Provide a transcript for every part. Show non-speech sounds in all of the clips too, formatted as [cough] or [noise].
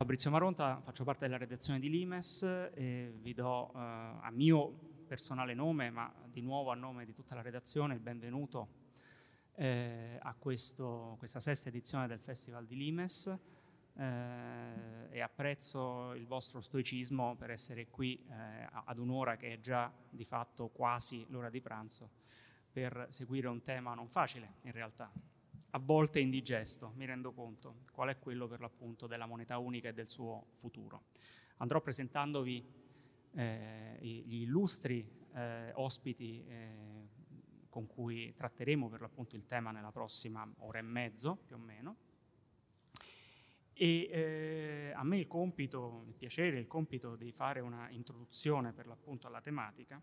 Fabrizio Maronta, faccio parte della redazione di Limes e vi do eh, a mio personale nome, ma di nuovo a nome di tutta la redazione, il benvenuto eh, a questo, questa sesta edizione del Festival di Limes eh, e apprezzo il vostro stoicismo per essere qui eh, ad un'ora che è già di fatto quasi l'ora di pranzo per seguire un tema non facile in realtà a volte indigesto, mi rendo conto, qual è quello per l'appunto della moneta unica e del suo futuro. Andrò presentandovi eh, gli illustri eh, ospiti eh, con cui tratteremo per l'appunto il tema nella prossima ora e mezzo, più o meno. E eh, a me il compito, il piacere, il compito di fare una introduzione per l'appunto alla tematica,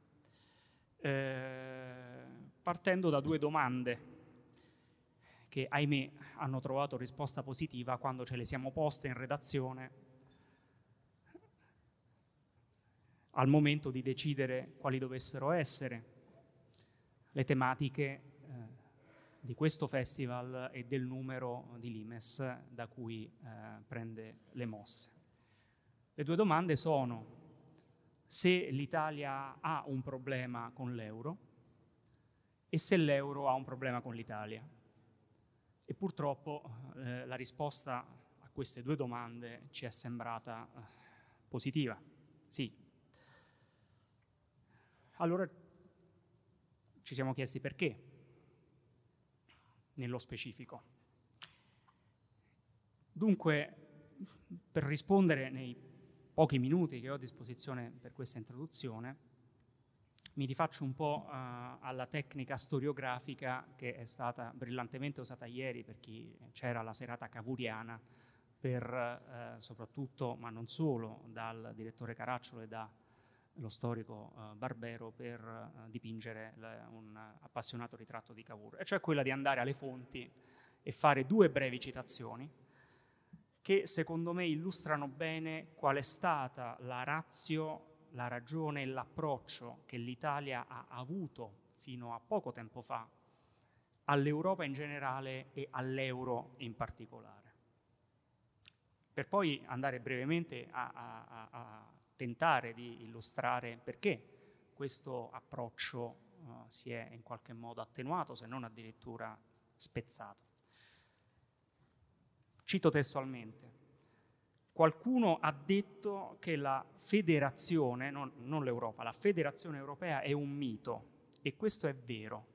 eh, partendo da due domande che ahimè hanno trovato risposta positiva quando ce le siamo poste in redazione al momento di decidere quali dovessero essere le tematiche eh, di questo festival e del numero di Limes da cui eh, prende le mosse. Le due domande sono se l'Italia ha un problema con l'euro e se l'euro ha un problema con l'Italia. E purtroppo eh, la risposta a queste due domande ci è sembrata eh, positiva. Sì. Allora ci siamo chiesti perché, nello specifico. Dunque, per rispondere nei pochi minuti che ho a disposizione per questa introduzione, mi rifaccio un po' uh, alla tecnica storiografica che è stata brillantemente usata ieri per chi c'era la serata cavuriana, per uh, soprattutto, ma non solo, dal direttore Caracciolo e dallo storico uh, Barbero per dipingere le, un appassionato ritratto di Cavour, e cioè quella di andare alle fonti e fare due brevi citazioni che secondo me illustrano bene qual è stata la razio la ragione e l'approccio che l'Italia ha avuto fino a poco tempo fa all'Europa in generale e all'euro in particolare. Per poi andare brevemente a, a, a tentare di illustrare perché questo approccio uh, si è in qualche modo attenuato, se non addirittura spezzato. Cito testualmente, Qualcuno ha detto che la federazione, non, non l'Europa, la federazione europea è un mito e questo è vero.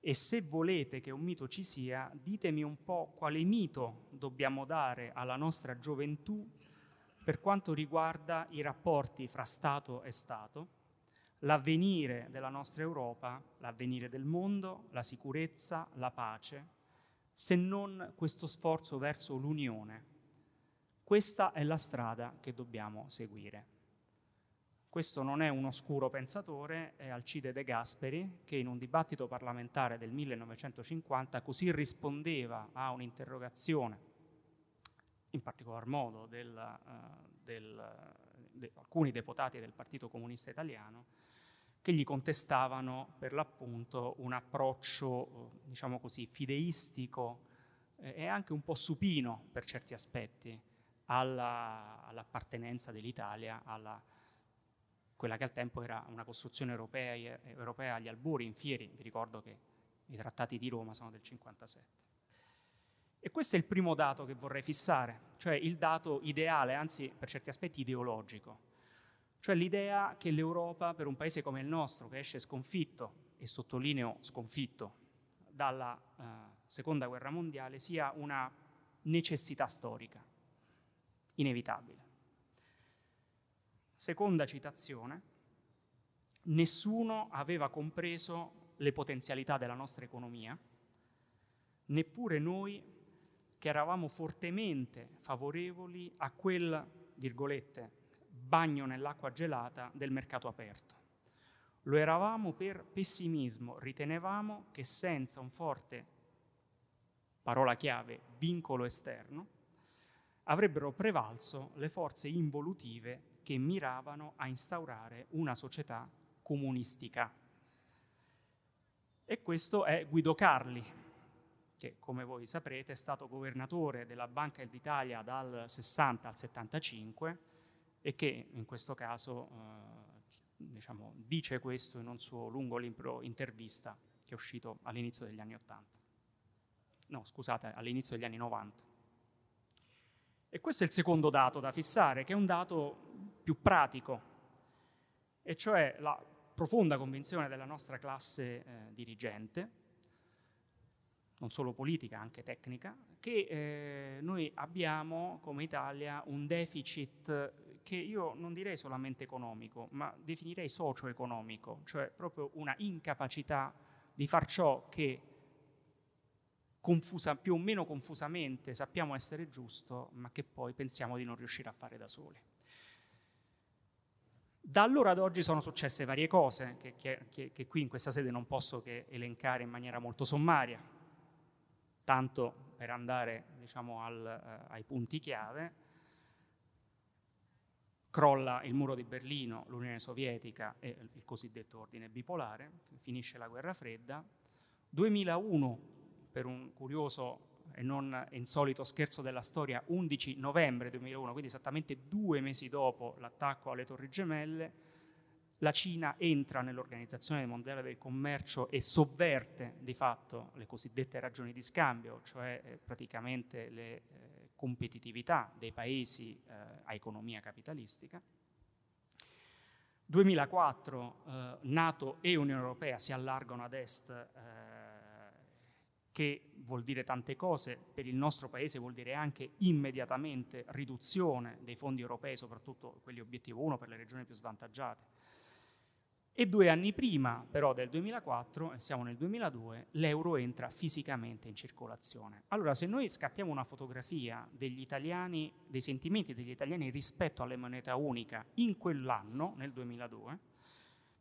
E se volete che un mito ci sia, ditemi un po' quale mito dobbiamo dare alla nostra gioventù per quanto riguarda i rapporti fra Stato e Stato, l'avvenire della nostra Europa, l'avvenire del mondo, la sicurezza, la pace, se non questo sforzo verso l'unione questa è la strada che dobbiamo seguire. Questo non è un oscuro pensatore, è Alcide De Gasperi che in un dibattito parlamentare del 1950 così rispondeva a un'interrogazione, in particolar modo del, uh, del, de, alcuni deputati del Partito Comunista Italiano, che gli contestavano per l'appunto un approccio, diciamo così, fideistico eh, e anche un po' supino per certi aspetti alla, all'appartenenza dell'Italia alla quella che al tempo era una costruzione europea, europea agli albori, in fieri, vi ricordo che i trattati di Roma sono del 57. E questo è il primo dato che vorrei fissare, cioè il dato ideale, anzi per certi aspetti ideologico, cioè l'idea che l'Europa per un paese come il nostro, che esce sconfitto, e sottolineo sconfitto, dalla uh, seconda guerra mondiale, sia una necessità storica inevitabile. Seconda citazione, nessuno aveva compreso le potenzialità della nostra economia, neppure noi che eravamo fortemente favorevoli a quel, virgolette, bagno nell'acqua gelata del mercato aperto. Lo eravamo per pessimismo, ritenevamo che senza un forte, parola chiave, vincolo esterno, avrebbero prevalso le forze involutive che miravano a instaurare una società comunistica. E questo è Guido Carli, che come voi saprete è stato governatore della Banca d'Italia dal 60 al 75 e che in questo caso eh, diciamo, dice questo in un suo lungo libro intervista che è uscito all'inizio degli anni 80. No, scusate, all'inizio degli anni 90. E questo è il secondo dato da fissare, che è un dato più pratico, e cioè la profonda convinzione della nostra classe eh, dirigente, non solo politica, anche tecnica, che eh, noi abbiamo come Italia un deficit che io non direi solamente economico, ma definirei socio-economico, cioè proprio una incapacità di far ciò che confusa, più o meno confusamente sappiamo essere giusto, ma che poi pensiamo di non riuscire a fare da soli. Da allora ad oggi sono successe varie cose che, che, che qui in questa sede non posso che elencare in maniera molto sommaria, tanto per andare diciamo, al, eh, ai punti chiave. Crolla il muro di Berlino, l'Unione Sovietica e il cosiddetto ordine bipolare, finisce la guerra fredda. 2001 per un curioso e non insolito scherzo della storia, 11 novembre 2001, quindi esattamente due mesi dopo l'attacco alle Torri Gemelle, la Cina entra nell'Organizzazione Mondiale del Commercio e sovverte di fatto le cosiddette ragioni di scambio, cioè eh, praticamente le eh, competitività dei paesi eh, a economia capitalistica. 2004 eh, Nato e Unione Europea si allargano ad est che vuol dire tante cose, per il nostro Paese vuol dire anche immediatamente riduzione dei fondi europei, soprattutto quelli obiettivo 1 per le regioni più svantaggiate. E due anni prima però del 2004, e siamo nel 2002, l'euro entra fisicamente in circolazione. Allora se noi scattiamo una fotografia degli italiani, dei sentimenti degli italiani rispetto alla moneta unica in quell'anno, nel 2002,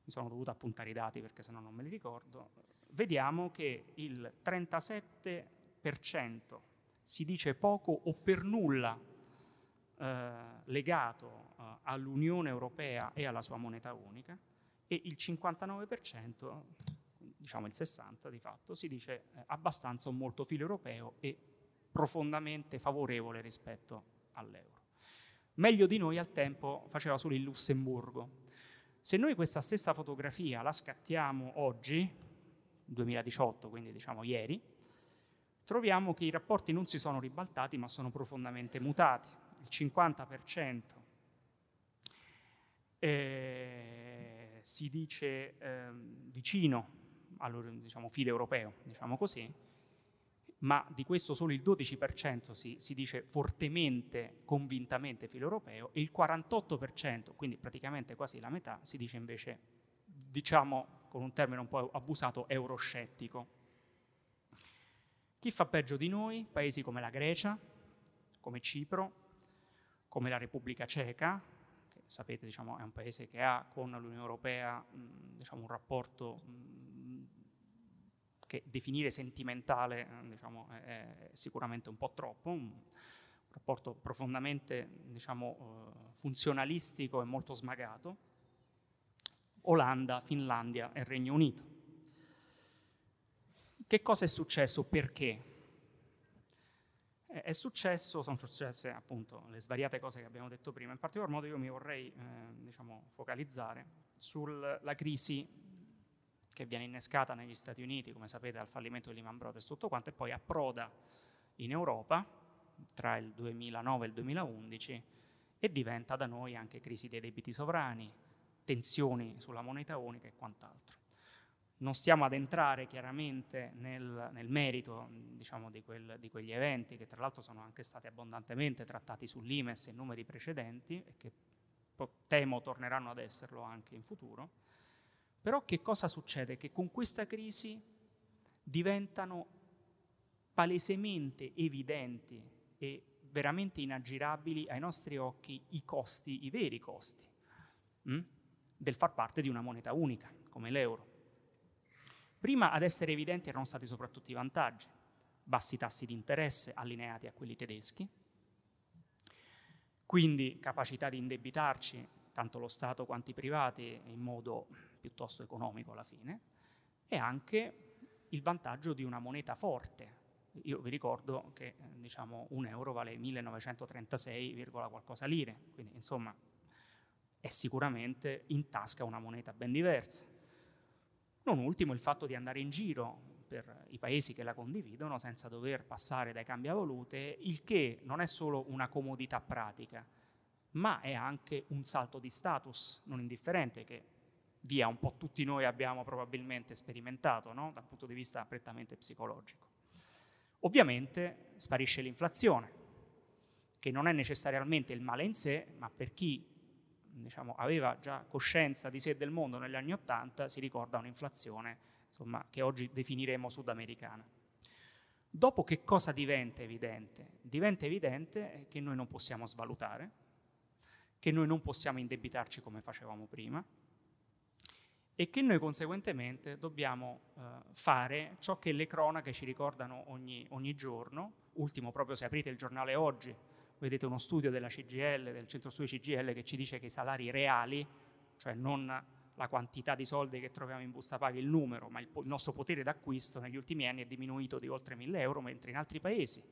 mi sono dovuto appuntare i dati perché se no non me li ricordo, vediamo che il 37% si dice poco o per nulla eh, legato eh, all'Unione Europea e alla sua moneta unica e il 59%, diciamo il 60% di fatto, si dice eh, abbastanza o molto filo europeo e profondamente favorevole rispetto all'euro. Meglio di noi al tempo faceva solo il Lussemburgo. Se noi questa stessa fotografia la scattiamo oggi, 2018, quindi diciamo ieri, troviamo che i rapporti non si sono ribaltati ma sono profondamente mutati. Il 50% eh, si dice eh, vicino al diciamo, filo europeo, diciamo così, ma di questo solo il 12% si, si, dice fortemente, convintamente filo europeo e il 48%, quindi praticamente quasi la metà, si dice invece, diciamo con un termine un po' abusato, euroscettico. Chi fa peggio di noi? Paesi come la Grecia, come Cipro, come la Repubblica Ceca, che sapete diciamo, è un paese che ha con l'Unione Europea diciamo, un rapporto che definire sentimentale diciamo, è sicuramente un po' troppo, un rapporto profondamente diciamo, eh, funzionalistico e molto smagato. Olanda, Finlandia e Regno Unito. Che cosa è successo? Perché? È successo, sono successe appunto le svariate cose che abbiamo detto prima, in particolar modo io mi vorrei eh, diciamo, focalizzare sulla crisi che viene innescata negli Stati Uniti, come sapete, dal fallimento di Lehman Brothers e tutto quanto, e poi approda in Europa tra il 2009 e il 2011 e diventa da noi anche crisi dei debiti sovrani, tensioni sulla moneta unica e quant'altro. Non stiamo ad entrare chiaramente nel, nel merito diciamo, di, quel, di, quegli eventi, che tra l'altro sono anche stati abbondantemente trattati sull'IMES in numeri precedenti e che temo torneranno ad esserlo anche in futuro. Però che cosa succede? Che con questa crisi diventano palesemente evidenti e veramente inaggirabili ai nostri occhi i costi, i veri costi. Mm? Del far parte di una moneta unica, come l'euro. Prima ad essere evidenti erano stati soprattutto i vantaggi, bassi tassi di interesse allineati a quelli tedeschi, quindi capacità di indebitarci, tanto lo Stato quanto i privati, in modo piuttosto economico alla fine, e anche il vantaggio di una moneta forte, io vi ricordo che diciamo, un euro vale 1936, qualcosa lire, quindi insomma è sicuramente in tasca una moneta ben diversa. Non ultimo il fatto di andare in giro per i paesi che la condividono senza dover passare dai cambiavolute, il che non è solo una comodità pratica, ma è anche un salto di status non indifferente che via un po' tutti noi abbiamo probabilmente sperimentato no? dal punto di vista prettamente psicologico. Ovviamente sparisce l'inflazione, che non è necessariamente il male in sé, ma per chi diciamo, aveva già coscienza di sé e del mondo negli anni Ottanta si ricorda un'inflazione insomma, che oggi definiremo sudamericana. Dopo che cosa diventa evidente? Diventa evidente che noi non possiamo svalutare, che noi non possiamo indebitarci come facevamo prima e che noi conseguentemente dobbiamo eh, fare ciò che le cronache ci ricordano ogni, ogni giorno. Ultimo, proprio se aprite il giornale oggi, vedete uno studio della CGL, del centro studi CGL, che ci dice che i salari reali, cioè non la quantità di soldi che troviamo in busta paga, il numero, ma il, il nostro potere d'acquisto negli ultimi anni è diminuito di oltre 1000 euro, mentre in altri paesi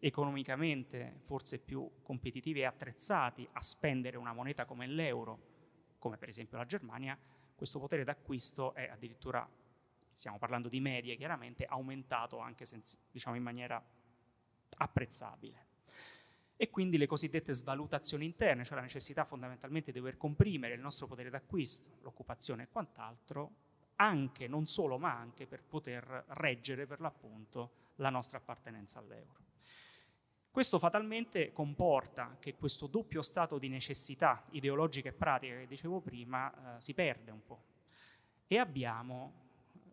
economicamente forse più competitivi e attrezzati a spendere una moneta come l'euro, come per esempio la Germania, questo potere d'acquisto è addirittura, stiamo parlando di medie chiaramente, aumentato anche senza, diciamo, in maniera apprezzabile. E quindi le cosiddette svalutazioni interne, cioè la necessità fondamentalmente di dover comprimere il nostro potere d'acquisto, l'occupazione e quant'altro, anche, non solo, ma anche per poter reggere per l'appunto la nostra appartenenza all'euro. Questo fatalmente comporta che questo doppio stato di necessità ideologica e pratica che dicevo prima eh, si perde un po'. E abbiamo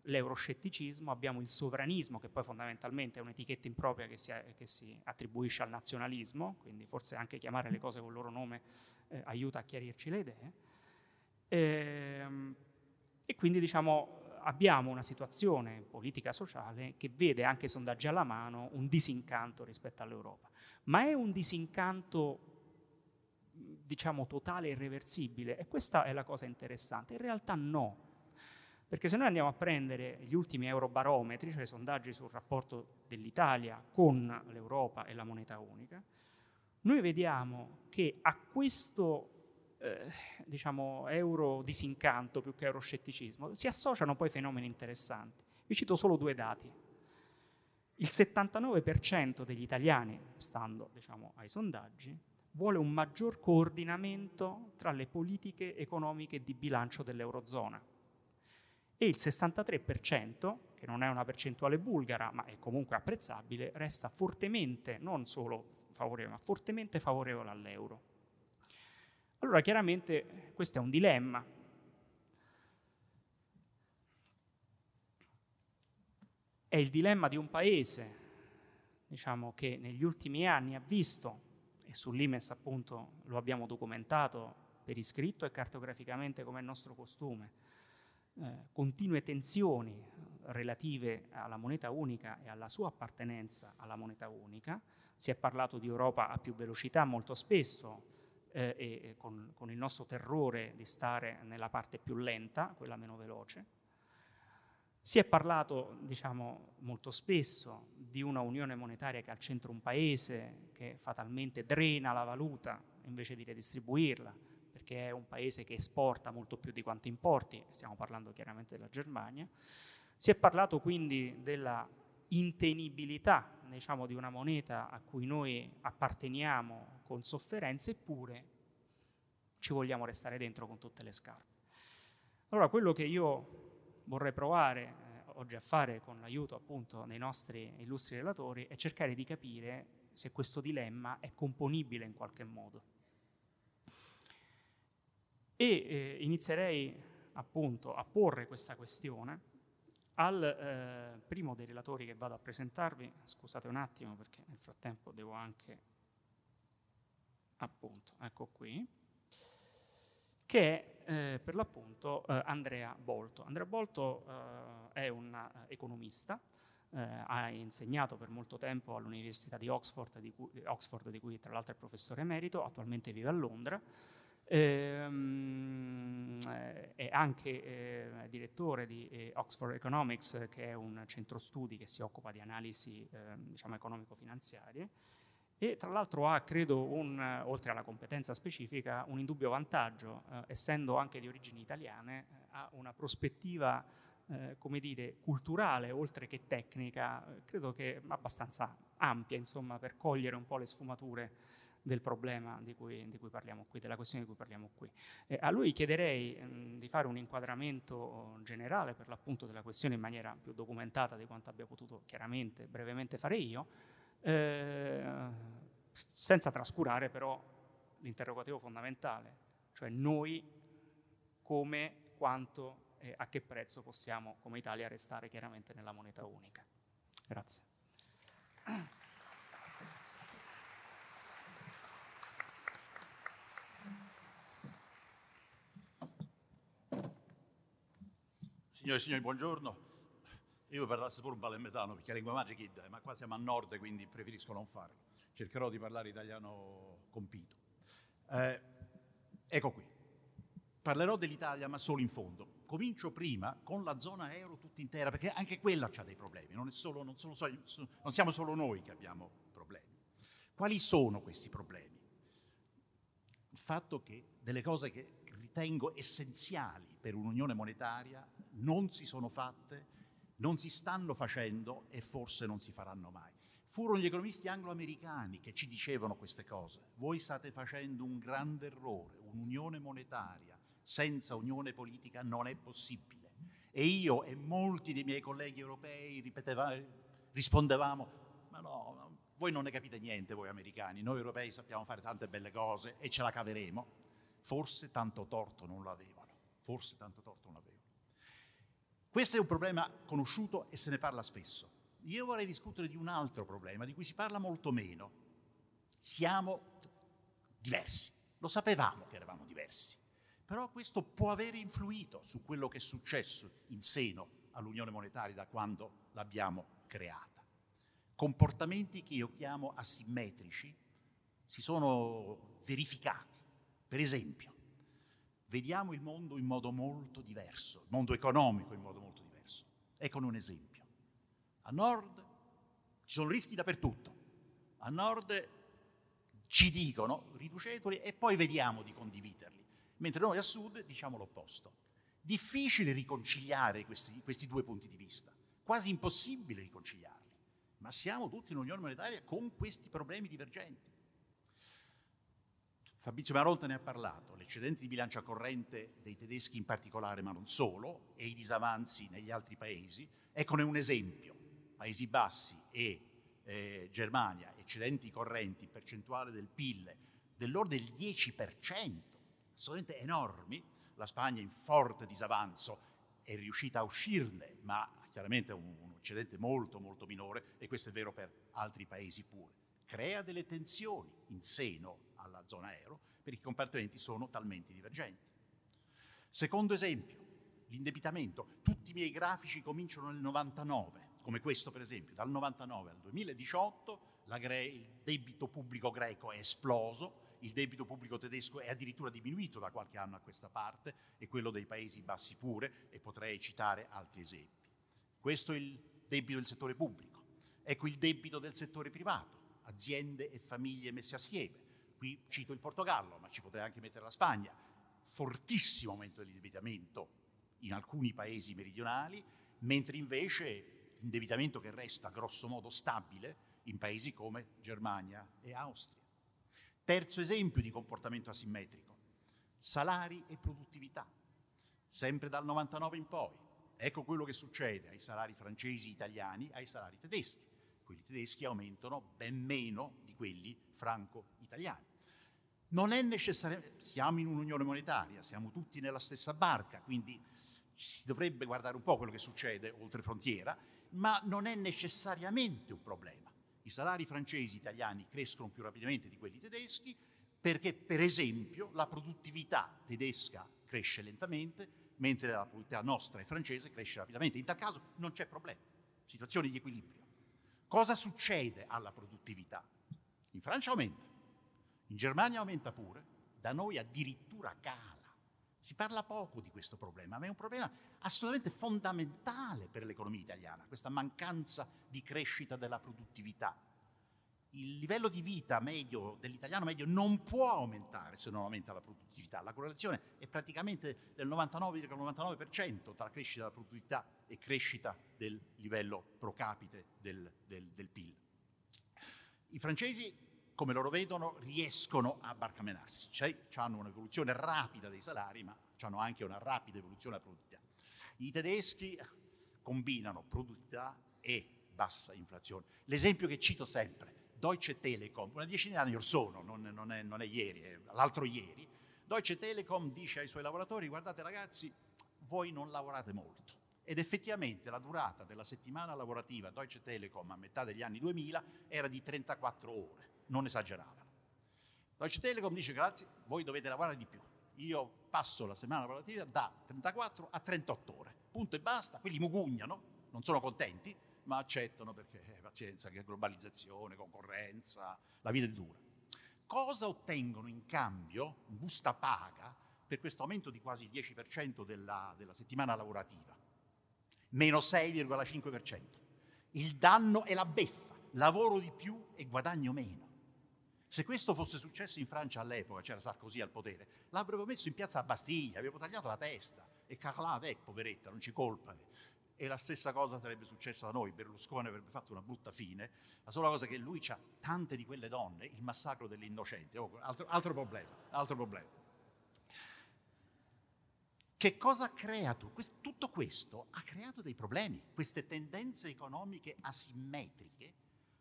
l'euroscetticismo, abbiamo il sovranismo, che poi fondamentalmente è un'etichetta impropria che si, che si, attribuisce al nazionalismo, quindi forse anche chiamare le cose con il loro nome eh, aiuta a chiarirci le idee. E, ehm, e quindi diciamo abbiamo una situazione politica sociale che vede anche sondaggi alla mano un disincanto rispetto all'Europa, ma è un disincanto diciamo totale e irreversibile e questa è la cosa interessante. In realtà no, perché se noi andiamo a prendere gli ultimi eurobarometri, cioè i sondaggi sul rapporto dell'Italia con l'Europa e la moneta unica, noi vediamo che a questo eh, diciamo, euro disincanto più che euroscetticismo, si associano poi fenomeni interessanti. Vi cito solo due dati. Il 79% degli italiani, stando diciamo, ai sondaggi, vuole un maggior coordinamento tra le politiche economiche di bilancio dell'Eurozona. E il 63%, che non è una percentuale bulgara, ma è comunque apprezzabile, resta fortemente, non solo favorevole, ma fortemente favorevole all'euro. Allora chiaramente questo è un dilemma. È il dilemma di un paese, diciamo, che negli ultimi anni ha visto, e sull'IMES appunto lo abbiamo documentato per iscritto e cartograficamente come è nostro costume, eh, continue tensioni relative alla moneta unica e alla sua appartenenza alla moneta unica. Si è parlato di Europa a più velocità molto spesso, eh, e con, con il nostro terrore di stare nella parte più lenta, quella meno veloce. Si è parlato, diciamo, molto spesso di una unione monetaria che ha al centro un paese che fatalmente drena la valuta invece di redistribuirla, perché è un paese che esporta molto più di quanto importi, stiamo parlando chiaramente della Germania. Si è parlato quindi della intenibilità diciamo, di una moneta a cui noi apparteniamo con sofferenza, eppure ci vogliamo restare dentro con tutte le scarpe. Allora, quello che io vorrei provare eh, oggi a fare con l'aiuto appunto dei nostri illustri relatori è cercare di capire se questo dilemma è componibile in qualche modo. E eh, inizierei appunto a porre questa questione al eh, primo dei relatori che vado a presentarvi, scusate un attimo perché nel frattempo devo anche, appunto, ecco qui, che è eh, per l'appunto eh, Andrea Bolto. Andrea Bolto eh, è un eh, economista, eh, ha insegnato per molto tempo all'Università di Oxford di, cui, Oxford, di cui tra l'altro è professore emerito, attualmente vive a Londra Ehm, è anche eh, direttore di eh, Oxford Economics, che è un centro studi che si occupa di analisi eh, diciamo, economico-finanziarie. E tra l'altro ha, credo, un, oltre alla competenza specifica, un indubbio vantaggio, eh, essendo anche di origini italiane, eh, ha una prospettiva, eh, come dire, culturale, oltre che tecnica, credo che abbastanza ampia, insomma, per cogliere un po' le sfumature del problema di cui, di cui, parliamo qui, della questione di cui parliamo qui. Eh, a lui chiederei mh, di fare un inquadramento generale per l'appunto della questione in maniera più documentata di quanto abbia potuto chiaramente, brevemente fare io, eh, senza trascurare però l'interrogativo fondamentale, cioè noi come, quanto e a che prezzo possiamo come Italia restare chiaramente nella moneta unica. Grazie. Signore e signori, buongiorno. Io parlassi pure un palermitano perché la lingua madre è kid, ma qua siamo a nord quindi preferisco non farlo. Cercherò di parlare italiano compito. Eh, ecco qui. Parlerò dell'Italia ma solo in fondo. Comincio prima con la zona euro tutta intera perché anche quella ha dei problemi, non, solo, non, solo, non siamo solo noi che abbiamo problemi. Quali sono questi problemi? Il fatto che delle cose che ritengo essenziali per un'unione monetaria non si sono fatte non si stanno facendo e forse non si faranno mai. Furono gli economisti anglo-americani che ci dicevano queste cose. Voi state facendo un grande errore, un'unione monetaria senza unione politica non è possibile. E io e molti dei miei colleghi europei rispondevamo, ma no, voi non ne capite niente, voi americani, noi europei sappiamo fare tante belle cose e ce la caveremo. Forse tanto torto non l'avevano, forse tanto torto non l'avevano. Questo è un problema conosciuto e se ne parla spesso. Io vorrei discutere di un altro problema di cui si parla molto meno. Siamo diversi, lo sapevamo che eravamo diversi, però questo può aver influito su quello che è successo in seno all'Unione Monetaria da quando l'abbiamo creata. Comportamenti che io chiamo asimmetrici si sono verificati. Per esempio, vediamo il mondo in modo molto diverso, il mondo economico in modo molto diverso. Eccone un esempio. A nord ci sono rischi dappertutto. A nord ci dicono riduceteli e poi vediamo di condividerli, mentre noi a sud diciamo l'opposto. Difficile riconciliare questi, questi due punti di vista, quasi impossibile riconciliarli, ma siamo tutti in Unione Monetaria con questi problemi divergenti. Fabrizio Marolta ne ha parlato, l'eccedente di bilancia corrente dei tedeschi in particolare, ma non solo, e i disavanzi negli altri paesi. Eccone un esempio, Paesi Bassi e eh, Germania, eccedenti correnti percentuale del PIL dell'ordine del 10%, assolutamente enormi, la Spagna in forte disavanzo è riuscita a uscirne, ma chiaramente un, un eccedente molto molto minore e questo è vero per altri paesi pure. Crea delle tensioni in seno zona euro, perché i compartimenti sono talmente divergenti. Secondo esempio, l'indebitamento. Tutti i miei grafici cominciano nel 99, come questo per esempio. Dal 99 al 2018 Gre- il debito pubblico greco è esploso, il debito pubblico tedesco è addirittura diminuito da qualche anno a questa parte e quello dei Paesi Bassi pure, e potrei citare altri esempi. Questo è il debito del settore pubblico. Ecco il debito del settore privato, aziende e famiglie messe assieme. Qui cito il Portogallo, ma ci potrei anche mettere la Spagna. Fortissimo aumento dell'indebitamento in alcuni paesi meridionali, mentre invece l'indebitamento che resta grosso modo stabile in paesi come Germania e Austria. Terzo esempio di comportamento asimmetrico, salari e produttività, sempre dal 99 in poi. Ecco quello che succede ai salari francesi, italiani, ai salari tedeschi. Quelli tedeschi aumentano ben meno di quelli franco-italiani. Non è necessariamente, siamo in un'unione monetaria, siamo tutti nella stessa barca, quindi si dovrebbe guardare un po' quello che succede oltre frontiera, ma non è necessariamente un problema. I salari francesi e italiani crescono più rapidamente di quelli tedeschi perché, per esempio, la produttività tedesca cresce lentamente, mentre la produttività nostra e francese cresce rapidamente. In tal caso non c'è problema, situazione di equilibrio. Cosa succede alla produttività? In Francia aumenta, in Germania aumenta pure, da noi addirittura cala. Si parla poco di questo problema, ma è un problema assolutamente fondamentale per l'economia italiana, questa mancanza di crescita della produttività. Il livello di vita medio dell'italiano medio non può aumentare se non aumenta la produttività. La correlazione è praticamente del 99,99% tra crescita della produttività e crescita del livello pro capite del, del, del PIL. I francesi, come loro vedono, riescono a barcamenarsi, cioè hanno un'evoluzione rapida dei salari, ma hanno anche una rapida evoluzione della produttività. I tedeschi combinano produttività e bassa inflazione. L'esempio che cito sempre, Deutsche Telekom, una decina di anni or sono, non, non, è, non è ieri, è l'altro ieri, Deutsche Telekom dice ai suoi lavoratori, guardate ragazzi, voi non lavorate molto. Ed effettivamente la durata della settimana lavorativa Deutsche Telekom a metà degli anni 2000 era di 34 ore, non esageravano. Deutsche Telekom dice, grazie, voi dovete lavorare di più. Io passo la settimana lavorativa da 34 a 38 ore, punto e basta, quelli mugugnano, non sono contenti, ma accettano perché eh, pazienza, che globalizzazione, concorrenza, la vita è dura. Cosa ottengono in cambio, in busta paga, per questo aumento di quasi il 10% della, della settimana lavorativa? Meno 6,5%. Il danno è la beffa, lavoro di più e guadagno meno. Se questo fosse successo in Francia all'epoca, c'era Sarkozy al potere, l'avrebbero messo in piazza a Bastiglia, avrebbero tagliato la testa e Carla avec, poveretta, non ci colpa. E la stessa cosa sarebbe successa da noi, Berlusconi avrebbe fatto una brutta fine, la sola cosa è che lui ha tante di quelle donne, il massacro delle innocenti, oh, altro, altro problema, altro problema. Che cosa ha creato? Tutto questo ha creato dei problemi, queste tendenze economiche asimmetriche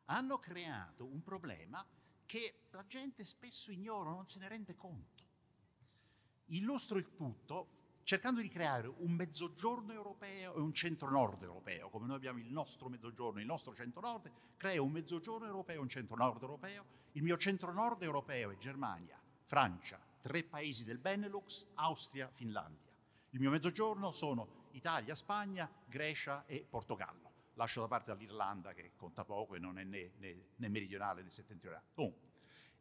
hanno creato un problema che la gente spesso ignora, non se ne rende conto. Illustro il tutto cercando di creare un mezzogiorno europeo e un centro-nord europeo, come noi abbiamo il nostro mezzogiorno il nostro centro-nord, creo un mezzogiorno europeo e un centro-nord europeo. Il mio centro-nord europeo è Germania, Francia, tre paesi del Benelux, Austria, Finlandia. Il mio mezzogiorno sono Italia, Spagna, Grecia e Portogallo lascio da parte l'Irlanda che conta poco e non è né, né, né meridionale né settentrionale. Comunque,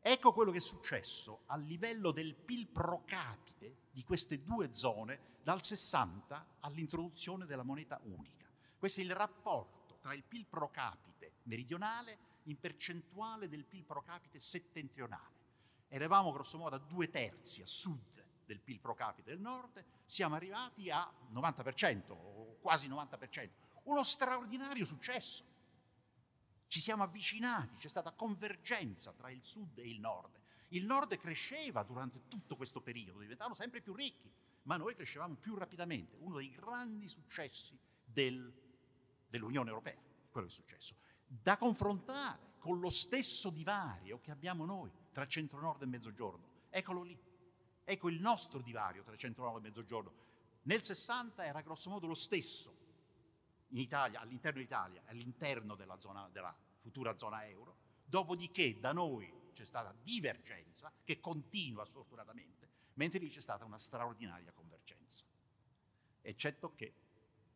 ecco quello che è successo a livello del PIL pro capite di queste due zone dal 60 all'introduzione della moneta unica. Questo è il rapporto tra il PIL pro capite meridionale in percentuale del PIL pro capite settentrionale. Eravamo grosso modo a due terzi a sud del PIL pro capite del nord, siamo arrivati a 90% o quasi 90%, uno straordinario successo. Ci siamo avvicinati, c'è stata convergenza tra il sud e il nord. Il nord cresceva durante tutto questo periodo, diventavano sempre più ricchi, ma noi crescevamo più rapidamente. Uno dei grandi successi del, dell'Unione Europea, quello che è successo. Da confrontare con lo stesso divario che abbiamo noi tra centro-nord e mezzogiorno. Eccolo lì. Ecco il nostro divario tra centro-nord e mezzogiorno. Nel 60 era grossomodo lo stesso in Italia, all'interno d'Italia, all'interno della, zona, della futura zona euro, dopodiché da noi c'è stata divergenza che continua sfortunatamente, mentre lì c'è stata una straordinaria convergenza. Eccetto che,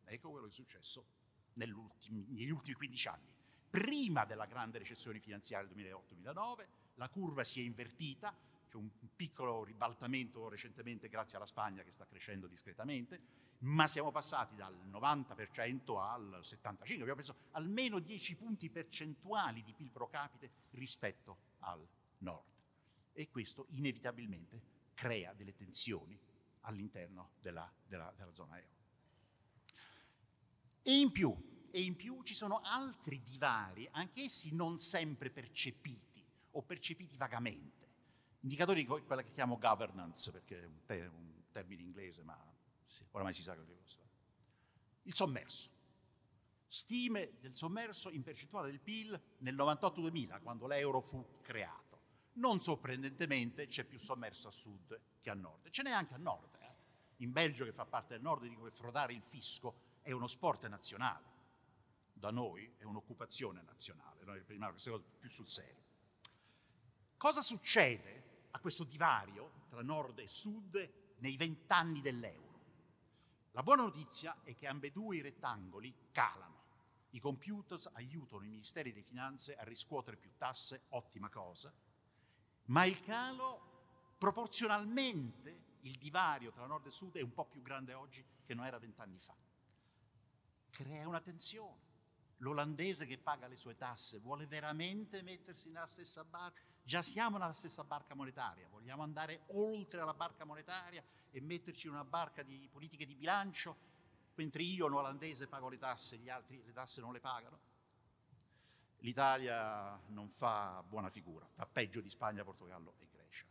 ecco quello che è successo negli ultimi 15 anni. Prima della grande recessione finanziaria del 2008-2009, la curva si è invertita, c'è un piccolo ribaltamento recentemente grazie alla Spagna che sta crescendo discretamente, ma siamo passati dal 90% al 75%, abbiamo preso almeno 10 punti percentuali di PIL pro capite rispetto al nord. E questo inevitabilmente crea delle tensioni all'interno della, della, della zona euro. E in, più, e in più ci sono altri divari, anch'essi non sempre percepiti o percepiti vagamente. Indicatori quella che chiamo governance, perché è un, un termine inglese, ma sì, oramai si sa che. Il sommerso. Stime del sommerso in percentuale del PIL nel 98-2000, quando l'euro fu creato. Non sorprendentemente c'è più sommerso a sud che a nord. Ce n'è anche a nord. Eh? In Belgio, che fa parte del nord, dico che frodare il fisco è uno sport nazionale. Da noi è un'occupazione nazionale. Noi rimaniamo queste cose più sul serio. Cosa succede a questo divario tra nord e sud nei vent'anni dell'euro? La buona notizia è che ambedue i rettangoli calano. I computers aiutano i ministeri delle finanze a riscuotere più tasse, ottima cosa, ma il calo Proporzionalmente il divario tra nord e sud è un po' più grande oggi che non era vent'anni fa. Crea una tensione. L'olandese che paga le sue tasse vuole veramente mettersi nella stessa barca? Già siamo nella stessa barca monetaria, vogliamo andare oltre la barca monetaria e metterci in una barca di politiche di bilancio, mentre io, un olandese, pago le tasse e gli altri le tasse non le pagano? L'Italia non fa buona figura, fa peggio di Spagna, Portogallo e Grecia.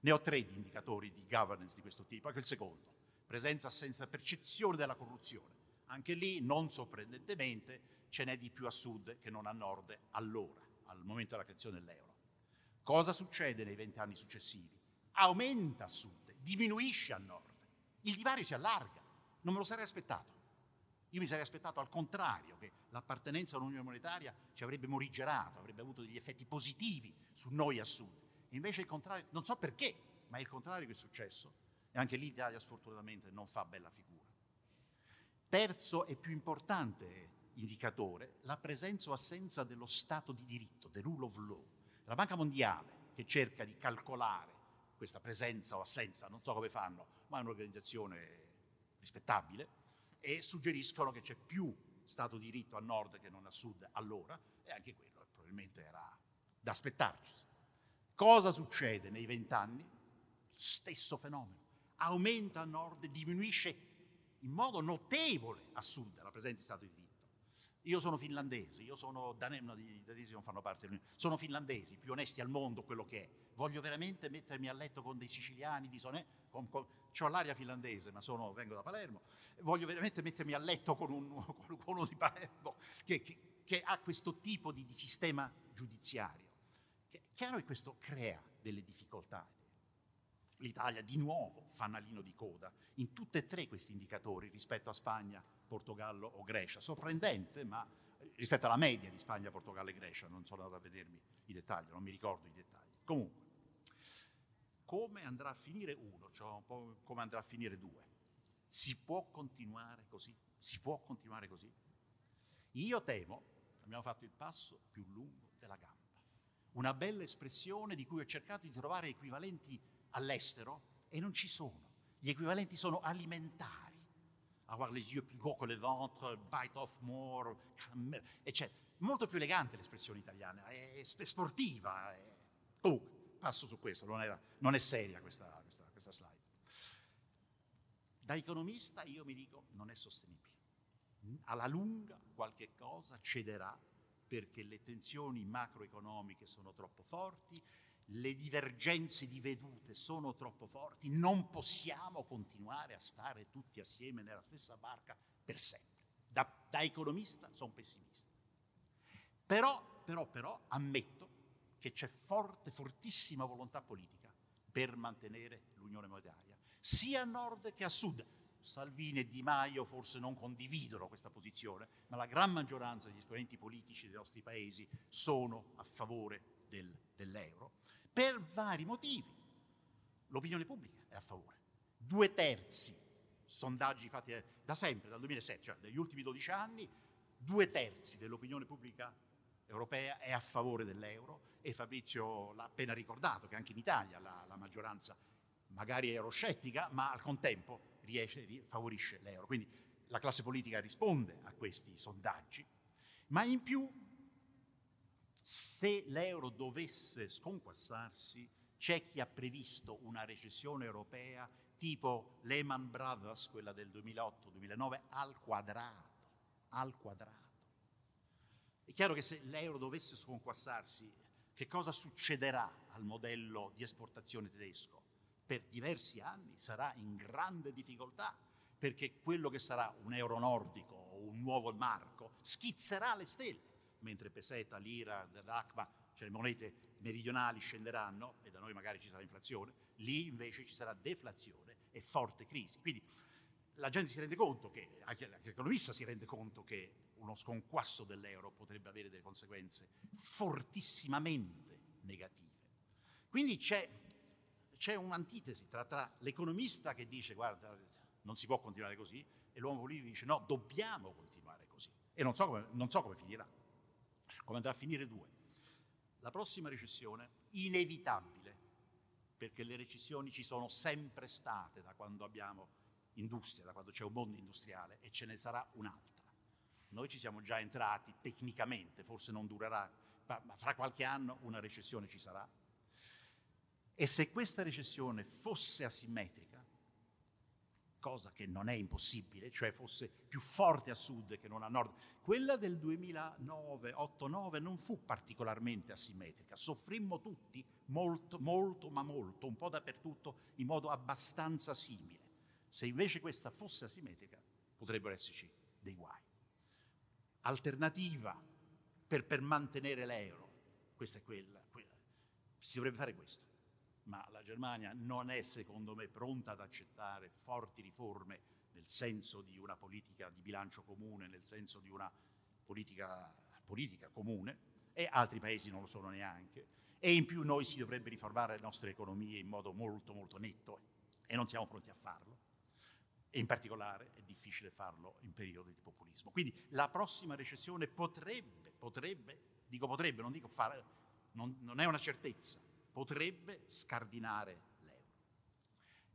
Ne ho tre di indicatori di governance di questo tipo, anche il secondo, presenza, assenza, percezione della corruzione. Anche lì, non sorprendentemente, ce n'è di più a sud che non a nord allora, al momento della creazione dell'euro. Cosa succede nei vent'anni successivi? Aumenta a sud, diminuisce a nord. Il divario si allarga. Non me lo sarei aspettato. Io mi sarei aspettato al contrario, che l'appartenenza all'Unione Monetaria ci avrebbe morigerato, avrebbe avuto degli effetti positivi su noi a sud. Invece il contrario, non so perché, ma è il contrario che è successo. E anche lì l'Italia sfortunatamente non fa bella figura. Terzo e più importante indicatore, la presenza o assenza dello Stato di diritto, the rule of law. La Banca Mondiale, che cerca di calcolare questa presenza o assenza, non so come fanno, ma è un'organizzazione rispettabile, e suggeriscono che c'è più Stato di diritto a nord che non a sud allora, e anche quello probabilmente era da aspettarci. Cosa succede nei vent'anni? Stesso fenomeno. Aumenta a nord diminuisce in modo notevole a sud la presenza di Stato di diritto. Io sono finlandese, io sono danesi, no, i danesi non fanno parte dell'Unione, sono finlandesi, più onesti al mondo quello che è. Voglio veramente mettermi a letto con dei siciliani, di Sonè, con, con, ho l'aria finlandese, ma sono, vengo da Palermo, voglio veramente mettermi a letto con, un, [laughs] con uno di Palermo che, che, che ha questo tipo di, di sistema giudiziario. È chiaro che questo crea delle difficoltà. L'Italia di nuovo fanalino di coda in tutti e tre questi indicatori rispetto a Spagna, Portogallo o Grecia. Sorprendente, ma rispetto alla media di Spagna, Portogallo e Grecia, non sono andato a vedermi i dettagli, non mi ricordo i dettagli. Comunque, come andrà a finire uno, cioè come andrà a finire due. Si può continuare così? Si può continuare così? Io temo, abbiamo fatto il passo più lungo della gamba, una bella espressione di cui ho cercato di trovare equivalenti all'estero e non ci sono. Gli equivalenti sono alimentari. Avoir les yeux plus gros que le ventre, bite off more, eccetera. Molto più elegante l'espressione italiana, è sportiva. È... Comunque, passo su questo, non, era, non è seria questa, questa, questa slide. Da economista io mi dico non è sostenibile. Alla lunga qualche cosa cederà perché le tensioni macroeconomiche sono troppo forti, le divergenze di vedute sono troppo forti, non possiamo continuare a stare tutti assieme nella stessa barca per sempre. Da, da economista sono pessimista. Però, però, però, ammetto che c'è forte, fortissima volontà politica per mantenere l'unione monetaria, sia a nord che a sud. Salvini e Di Maio forse non condividono questa posizione, ma la gran maggioranza degli esponenti politici dei nostri paesi sono a favore del, dell'euro per vari motivi. L'opinione pubblica è a favore. Due terzi, sondaggi fatti da sempre, dal 2007, cioè negli ultimi 12 anni, due terzi dell'opinione pubblica europea è a favore dell'euro e Fabrizio l'ha appena ricordato che anche in Italia la, la maggioranza magari è euroscettica, ma al contempo riesce, favorisce l'euro. Quindi la classe politica risponde a questi sondaggi, ma in più se l'euro dovesse sconquassarsi, c'è chi ha previsto una recessione europea tipo Lehman Brothers, quella del 2008-2009, al quadrato, al quadrato. È chiaro che se l'euro dovesse sconquassarsi, che cosa succederà al modello di esportazione tedesco? Per diversi anni sarà in grande difficoltà perché quello che sarà un euro nordico o un nuovo marco schizzerà le stelle mentre peseta, lira, dracma, cioè le monete meridionali scenderanno e da noi magari ci sarà inflazione, lì invece ci sarà deflazione e forte crisi. Quindi la gente si rende conto che, anche l'economista si rende conto che uno sconquasso dell'euro potrebbe avere delle conseguenze fortissimamente negative. Quindi c'è, c'è un'antitesi tra, tra l'economista che dice guarda non si può continuare così e l'uomo politico dice no, dobbiamo continuare così e non so come, non so come finirà come andrà a finire due. La prossima recessione, inevitabile, perché le recessioni ci sono sempre state da quando abbiamo industria, da quando c'è un mondo industriale e ce ne sarà un'altra. Noi ci siamo già entrati tecnicamente, forse non durerà, ma fra qualche anno una recessione ci sarà. E se questa recessione fosse asimmetrica, cosa che non è impossibile, cioè fosse più forte a sud che non a nord. Quella del 2009, 8-9 non fu particolarmente asimmetrica, soffrimmo tutti molto, molto, ma molto, un po' dappertutto, in modo abbastanza simile. Se invece questa fosse asimmetrica, potrebbero esserci dei guai. Alternativa per, per mantenere l'euro, questa è quella, quella, si dovrebbe fare questo ma la Germania non è, secondo me, pronta ad accettare forti riforme nel senso di una politica di bilancio comune, nel senso di una politica, politica comune, e altri paesi non lo sono neanche. E in più noi si dovrebbe riformare le nostre economie in modo molto, molto netto e non siamo pronti a farlo. E in particolare è difficile farlo in periodi di populismo. Quindi la prossima recessione potrebbe, potrebbe, dico potrebbe, non dico fare, non, non è una certezza, potrebbe scardinare l'euro.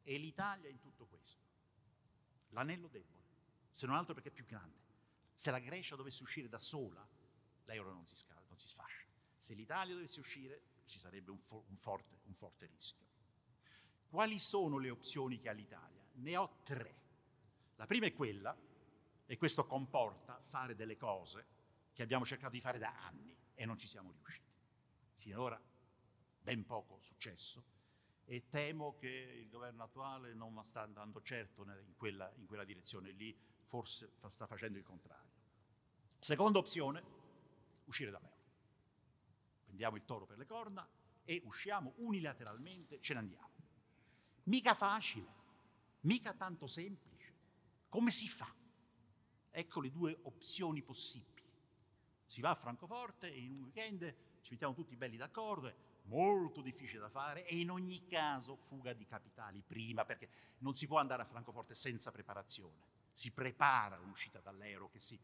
E l'Italia in tutto questo, l'anello debole, se non altro perché è più grande. Se la Grecia dovesse uscire da sola, l'euro non si, scala, non si sfascia. Se l'Italia dovesse uscire, ci sarebbe un, fo- un, forte, un forte rischio. Quali sono le opzioni che ha l'Italia? Ne ho tre. La prima è quella, e questo comporta fare delle cose che abbiamo cercato di fare da anni e non ci siamo riusciti. Sinora ben poco successo e temo che il governo attuale non sta andando certo in quella, in quella direzione, lì forse sta facendo il contrario. Seconda opzione, uscire dall'euro. Prendiamo il toro per le corna e usciamo unilateralmente, ce ne andiamo. Mica facile, mica tanto semplice. Come si fa? Ecco le due opzioni possibili. Si va a Francoforte e in un weekend ci mettiamo tutti belli d'accordo molto difficile da fare e in ogni caso fuga di capitali prima, perché non si può andare a Francoforte senza preparazione. Si prepara l'uscita dall'euro che, si,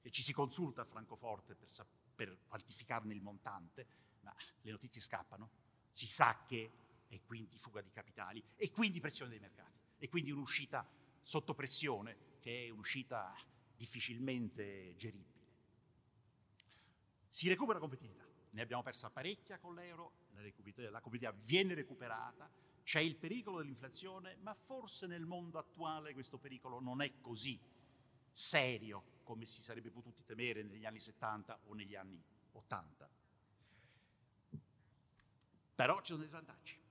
che ci si consulta a Francoforte per, per quantificarne il montante, ma le notizie scappano, si sa che e quindi fuga di capitali e quindi pressione dei mercati e quindi un'uscita sotto pressione che è un'uscita difficilmente geribile. Si recupera competitività ne abbiamo persa parecchia con l'euro, la competitività viene recuperata, c'è il pericolo dell'inflazione, ma forse nel mondo attuale questo pericolo non è così serio come si sarebbe potuti temere negli anni 70 o negli anni 80. Però ci sono dei svantaggi.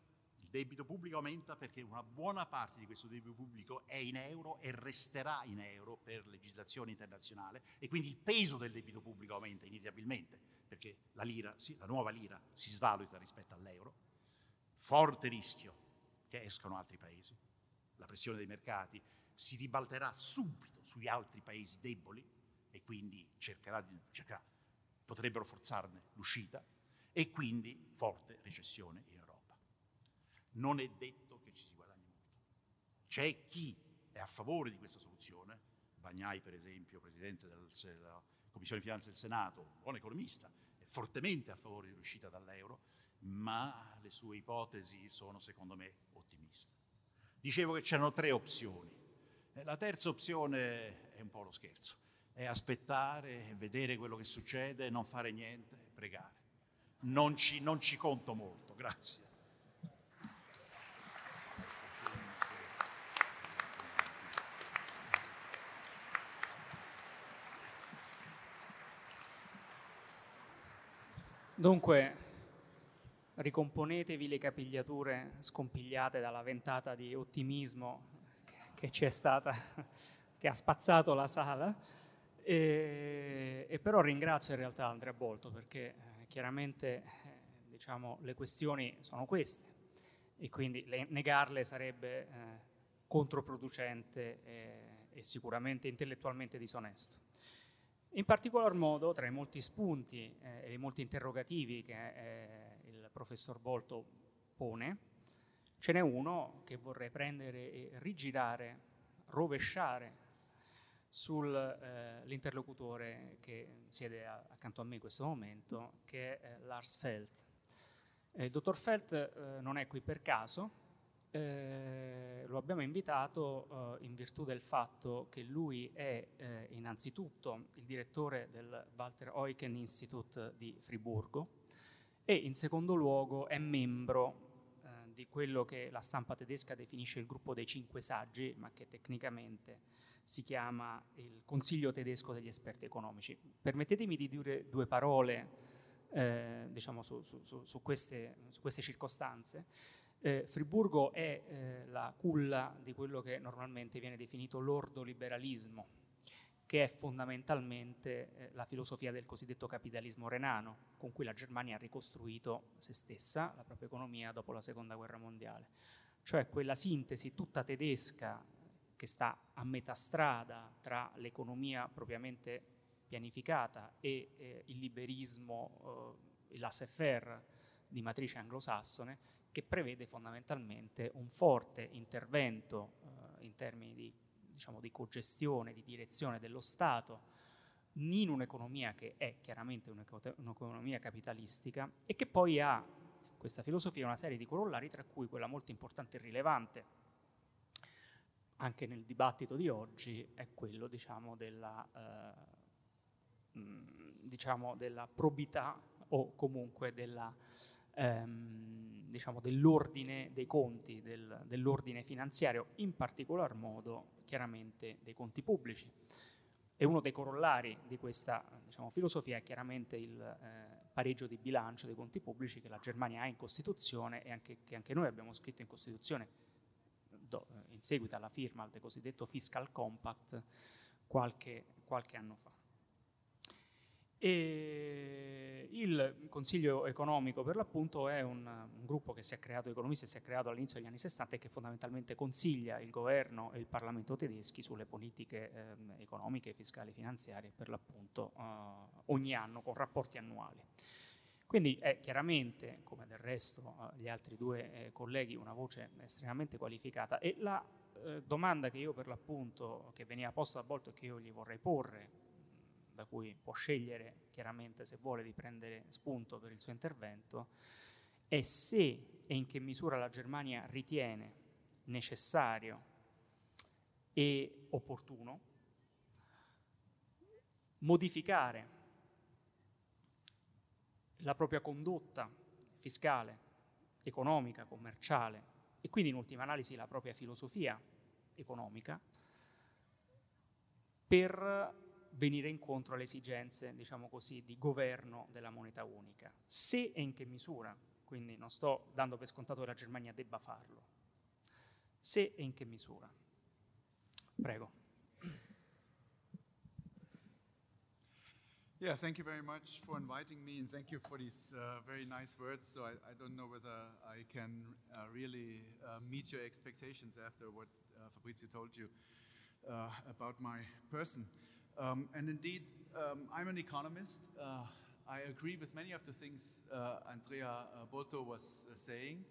Debito pubblico aumenta perché una buona parte di questo debito pubblico è in euro e resterà in euro per legislazione internazionale e quindi il peso del debito pubblico aumenta inevitabilmente perché la, lira, sì, la nuova lira si svaluta rispetto all'euro, forte rischio che escono altri paesi, la pressione dei mercati si ribalterà subito sugli altri paesi deboli e quindi cercherà di, cercherà, potrebbero forzarne l'uscita e quindi forte recessione in Europa. Non è detto che ci si guadagni molto. C'è chi è a favore di questa soluzione, Bagnai per esempio, presidente della Commissione Finanze del Senato, buon economista, è fortemente a favore dell'uscita dall'euro, ma le sue ipotesi sono secondo me ottimiste. Dicevo che c'erano tre opzioni. La terza opzione è un po' lo scherzo, è aspettare, vedere quello che succede, non fare niente, pregare. Non ci, non ci conto molto, grazie. Dunque, ricomponetevi le capigliature scompigliate dalla ventata di ottimismo che c'è stata, [laughs] che ha spazzato la sala. E, e però ringrazio in realtà Andrea Bolto perché eh, chiaramente eh, diciamo, le questioni sono queste e quindi le, negarle sarebbe eh, controproducente e, e sicuramente intellettualmente disonesto. In particolar modo, tra i molti spunti eh, e i molti interrogativi che eh, il professor Bolto pone, ce n'è uno che vorrei prendere e rigirare, rovesciare sull'interlocutore eh, che siede a, accanto a me in questo momento, che è eh, Lars Feld, Eh, il dottor Felt eh, non è qui per caso, eh, lo abbiamo invitato eh, in virtù del fatto che lui è eh, innanzitutto il direttore del Walter Eucken Institute di Friburgo e in secondo luogo è membro eh, di quello che la stampa tedesca definisce il gruppo dei cinque saggi, ma che tecnicamente si chiama il Consiglio tedesco degli esperti economici. Permettetemi di dire due parole eh, diciamo su, su, su, queste, su queste circostanze. Eh, Friburgo è eh, la culla di quello che normalmente viene definito l'ordoliberalismo, che è fondamentalmente eh, la filosofia del cosiddetto capitalismo renano, con cui la Germania ha ricostruito se stessa, la propria economia, dopo la seconda guerra mondiale. Cioè quella sintesi tutta tedesca che sta a metà strada tra l'economia propriamente pianificata e eh, il liberismo, eh, laissez-faire di matrice anglosassone, che prevede fondamentalmente un forte intervento eh, in termini di, diciamo, di cogestione, di direzione dello Stato in un'economia che è chiaramente un'economia capitalistica e che poi ha questa filosofia una serie di corollari, tra cui quella molto importante e rilevante anche nel dibattito di oggi è quello diciamo, della, eh, diciamo, della probità o comunque della ehm, diciamo, dell'ordine dei conti, del, dell'ordine finanziario, in particolar modo chiaramente dei conti pubblici. E uno dei corollari di questa diciamo, filosofia è chiaramente il eh, pareggio di bilancio dei conti pubblici che la Germania ha in Costituzione e anche, che anche noi abbiamo scritto in Costituzione do, in seguito alla firma del cosiddetto Fiscal Compact qualche, qualche anno fa. E il Consiglio economico, per l'appunto, è un, un gruppo che si è creato, economisti, si è creato all'inizio degli anni 60 e che fondamentalmente consiglia il governo e il Parlamento tedeschi sulle politiche eh, economiche, fiscali, finanziarie, per l'appunto, eh, ogni anno con rapporti annuali. Quindi è chiaramente, come del resto eh, gli altri due eh, colleghi, una voce estremamente qualificata e la eh, domanda che io per l'appunto, che veniva posta a volte e che io gli vorrei porre, da cui può scegliere chiaramente se vuole di prendere spunto per il suo intervento, è se e in che misura la Germania ritiene necessario e opportuno modificare la propria condotta fiscale, economica, commerciale e quindi in ultima analisi la propria filosofia economica per venire incontro alle esigenze, diciamo così, di governo della moneta unica. Se e in che misura, quindi non sto dando per scontato che la Germania debba farlo, se e in che misura. Prego. Yeah, thank you very much for inviting me and thank you for these uh, very nice words. So I, I, don't know whether I can uh, really uh, meet your expectations after what uh, Fabrizio told you uh, about my person. Um, and indeed, um, I'm an economist. Uh, I agree with many of the things uh, Andrea uh, Boltho was uh, saying.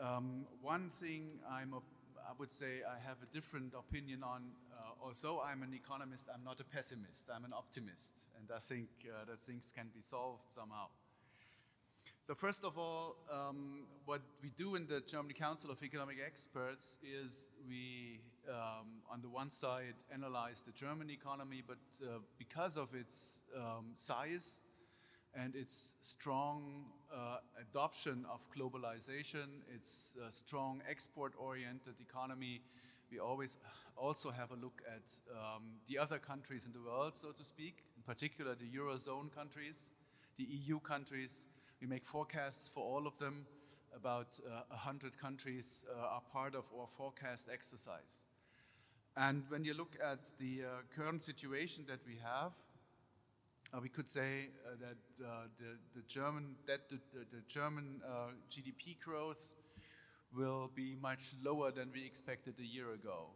Um, one thing I'm a, I would say I have a different opinion on, uh, although I'm an economist, I'm not a pessimist, I'm an optimist. And I think uh, that things can be solved somehow. So first of all, um, what we do in the German Council of Economic Experts is we, um, on the one side, analyze the German economy, but uh, because of its um, size and its strong uh, adoption of globalization, its uh, strong export-oriented economy, we always also have a look at um, the other countries in the world, so to speak, in particular the Eurozone countries, the EU countries, we make forecasts for all of them. About uh, 100 countries uh, are part of our forecast exercise. And when you look at the uh, current situation that we have, uh, we could say uh, that uh, the, the, German, the, the German GDP growth will be much lower than we expected a year ago.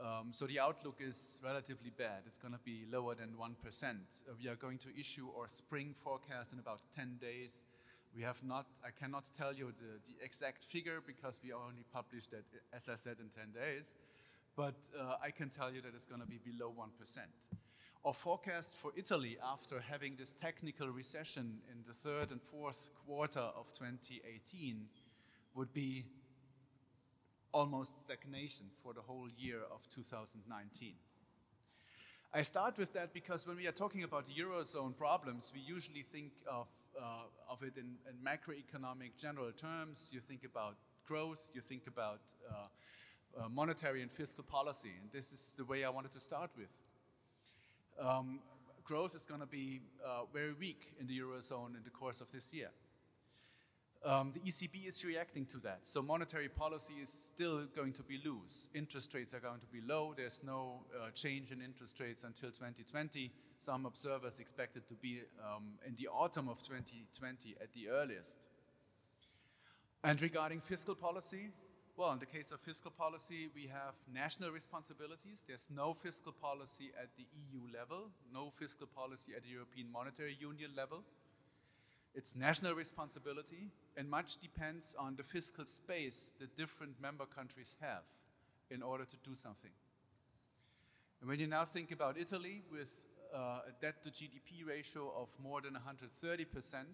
Um, so the outlook is relatively bad. It's going to be lower than 1%. Uh, we are going to issue our spring forecast in about 10 days. We have not, I cannot tell you the, the exact figure because we only published that, as I said, in 10 days. But uh, I can tell you that it's going to be below 1%. Our forecast for Italy after having this technical recession in the third and fourth quarter of 2018 would be almost stagnation for the whole year of 2019. I start with that because when we are talking about Eurozone problems, we usually think of, uh, of it in, in, macroeconomic general terms. You think about growth, you think about uh, uh, monetary and fiscal policy, and this is the way I wanted to start with. Um, growth is going to be uh, very weak in the Eurozone in the course of this year. Um, the ECB is reacting to that. So monetary policy is still going to be loose. Interest rates are going to be low. There's no uh, change in interest rates until 2020. Some observers expect it to be um, in the autumn of 2020 at the earliest. And regarding fiscal policy, well, in the case of fiscal policy, we have national responsibilities. There's no fiscal policy at the EU level, no fiscal policy at the European Monetary Union level. It's national responsibility, and much depends on the fiscal space that different member countries have in order to do something. And when you now think about Italy with uh, a debt to GDP ratio of more than 130 percent,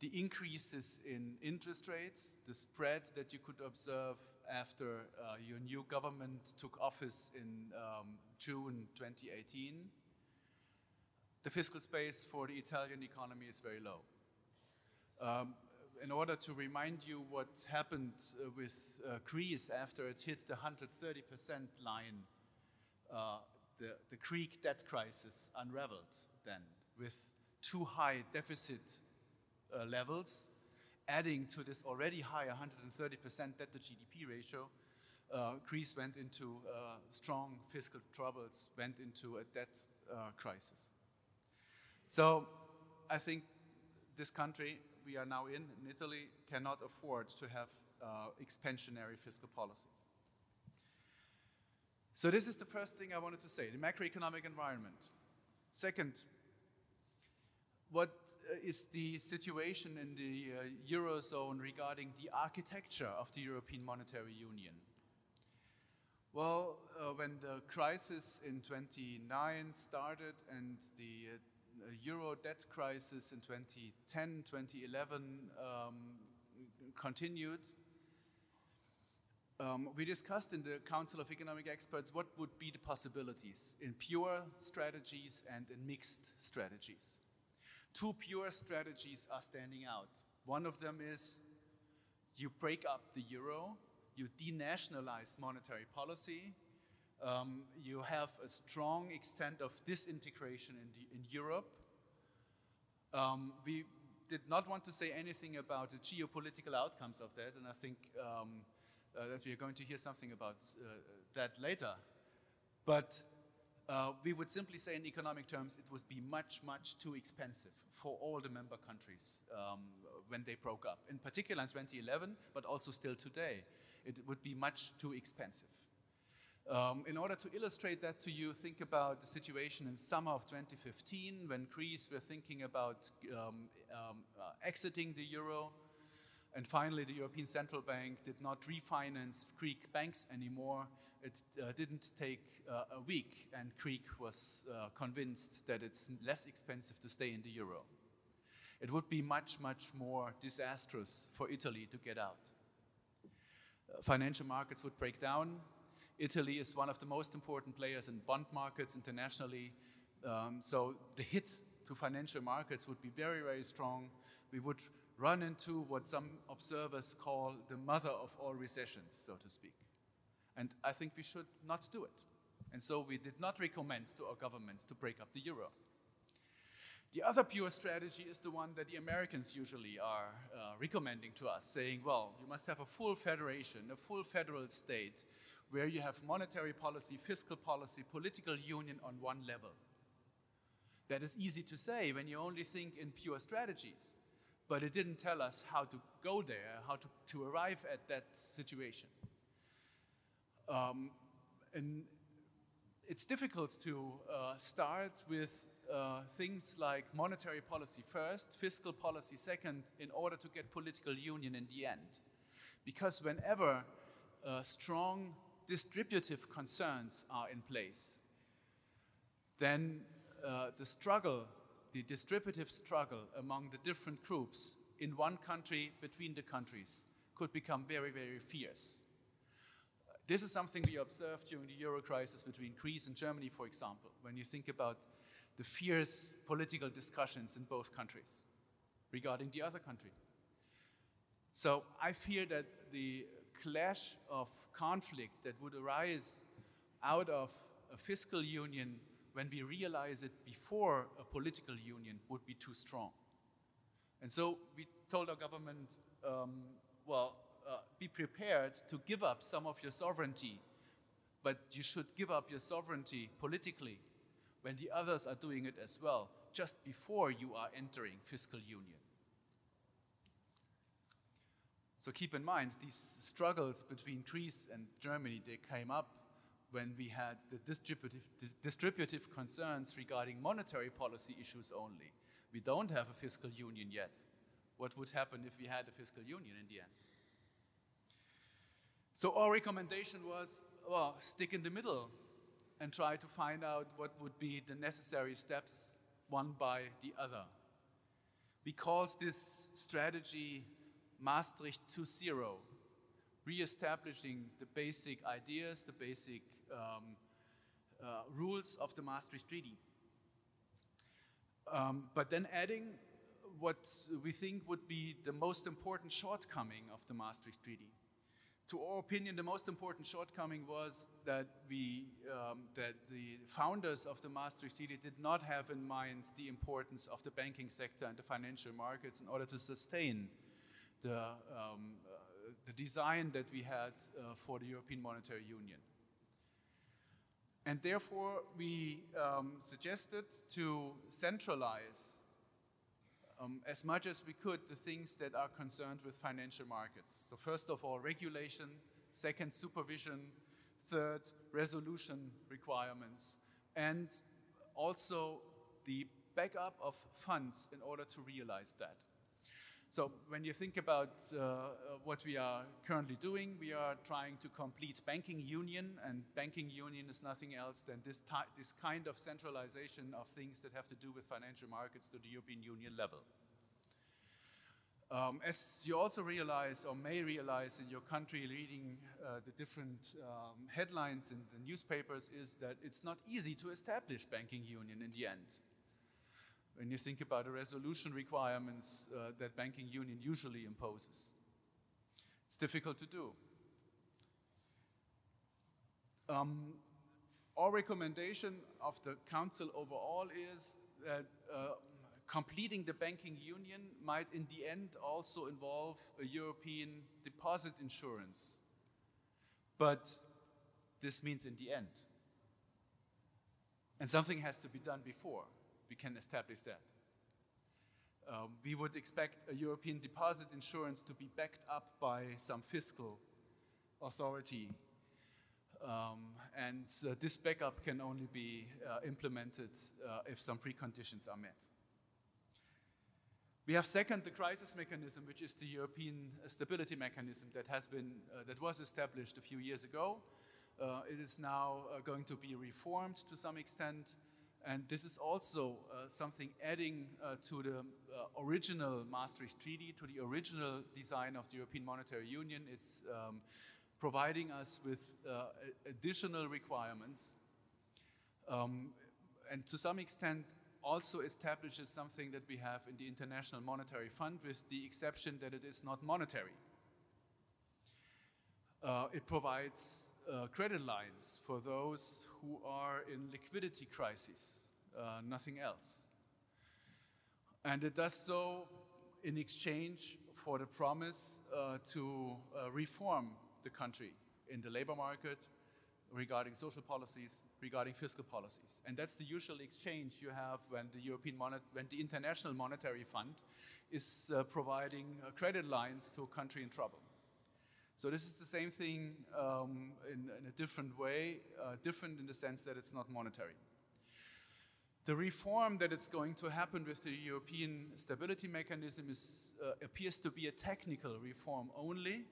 the increases in interest rates, the spread that you could observe after uh, your new government took office in um, June 2018, the fiscal space for the Italian economy is very low. Um, in order to remind you what happened uh, with uh, Greece after it hit the 130% line, uh, the, the Greek debt crisis unraveled then with too high deficit uh, levels, adding to this already high 130% debt to GDP ratio, uh, Greece went into uh, strong fiscal troubles, went into a debt crisis. So I think this country we are now in, in Italy, cannot afford to have uh, expansionary fiscal policy. So this is the first thing I wanted to say, the macroeconomic environment. Second, what uh, the situation in the uh, Eurozone regarding the architecture of the European Monetary Union? Well, uh, when the crisis in 29 started and the uh, Euro debt crisis in 2010, 2011 um, continued, um, we discussed in the Council of Economic Experts what would be the possibilities in pure strategies and in mixed strategies. Two pure strategies are standing out. One of them is you break up the euro, you denationalize monetary policy, um, you have a strong extent of disintegration in, the, in Europe. Um, we did not want to say anything about the geopolitical outcomes of that, and I think um, uh, that we are going to hear something about uh, that later. But uh, we would simply say in economic terms it would be much, much too expensive for all the member countries um, when they broke up. In particular in 2011, but also still today, it would be much too expensive. Um, in order to illustrate that to you, think about the situation in summer of 2015 when Greece were thinking about um, um, uh, exiting the euro. And finally, the European Central Bank did not refinance Greek banks anymore. It uh, didn't take uh, a week, and Greek was uh, convinced that it's less expensive to stay in the euro. It would be much, much more disastrous for Italy to get out. Uh, financial markets would break down, Italy is one of the most important players in bond markets internationally. Um, so the hit to financial markets would be very, very strong. We would run into what some observers call the mother of all recessions, so to speak. And I think we should not do it. And so we did not recommend to our governments to break up the euro. The other pure strategy is the one that the Americans usually are uh, recommending to us, saying, well, you must have a full federation, a full federal state, where you have monetary policy, fiscal policy, political union on one level. That is easy to say when you only think in pure strategies, but it didn't tell us how to go there, how to, to arrive at that situation. Um, and it's difficult to uh, start with uh, things like monetary policy first, fiscal policy second, in order to get political union in the end. Because whenever uh, strong distributive concerns are in place. then uh, the struggle, the distributive struggle among the different groups in one country, between the countries, could become very, very fierce. This is something we observed during the euro crisis between Greece and Germany, for example, when you think about the fierce political discussions in both countries regarding the other country. So I fear that the clash of conflict that would arise out of a fiscal union when we realize it before a political union would be too strong. And so we told our government, um, well, uh, be prepared to give up some of your sovereignty, but you should give up your sovereignty politically when the others are doing it as well, just before you are entering fiscal union. So keep in mind, these struggles between Greece and Germany, they came up when we had the distributive, the distributive concerns regarding monetary policy issues only. We don't have a fiscal union yet. What would happen if we had a fiscal union in the end? So our recommendation was, well, stick in the middle and try to find out what would be the necessary steps one by the other. We called this strategy Maastricht 2.0, re-establishing the basic ideas, the basic um, uh, rules of the Maastricht Treaty. Um, but then adding what we think would be the most important shortcoming of the Maastricht Treaty to our opinion, the most important shortcoming was that we um, that the founders of the Maastricht Treaty did not have in mind the importance of the banking sector and the financial markets in order to sustain the um, uh, the design that we had uh, for the European Monetary Union. And therefore, we um, suggested to centralize um, as much as we could the things that are concerned with financial markets. So first of all, regulation, second, supervision, third, resolution requirements, and also the backup of funds in order to realize that. So when you think about uh, uh what we are currently doing, we are trying to complete banking union, and banking union is nothing else than this, this kind of centralization of things that have to do with financial markets to the European Union level. Um, as you also realize or may realize in your country reading uh, the different um, headlines in the newspapers is that it's not easy to establish banking union in the end when you think about the resolution requirements uh, that banking union usually imposes. It's difficult to do. Um, our recommendation of the Council overall is that uh, completing the banking union might in the end also involve a European deposit insurance. But this means in the end. And something has to be done before we can establish that. Um, we would expect a European deposit insurance to be backed up by some fiscal authority. Um, and uh, this backup can only be uh, implemented uh, if some preconditions are met. We have second the crisis mechanism, which is the European stability mechanism that has been uh, that was established a few years ago. Uh, it is now uh, going to be reformed to some extent. And this is also uh, something adding uh, to the uh, original Maastricht Treaty, to the original design of the European Monetary Union. It's um, providing us with uh, additional requirements. Um, and to some extent, also establishes something that we have in the International Monetary Fund, with the exception that it is not monetary. Uh, it provides uh, credit lines for those who are in liquidity crisis, uh, nothing else. And it does so in exchange for the promise uh, to uh, reform the country in the labor market, regarding social policies, regarding fiscal policies. And that's the usual exchange you have when the European when the International Monetary Fund is uh, providing uh, credit lines to a country in trouble. So this is the same thing um, in, in, a different way, uh, different in the sense that it's not monetary. The reform that is going to happen with the European stability mechanism is, uh, appears to be a technical reform only,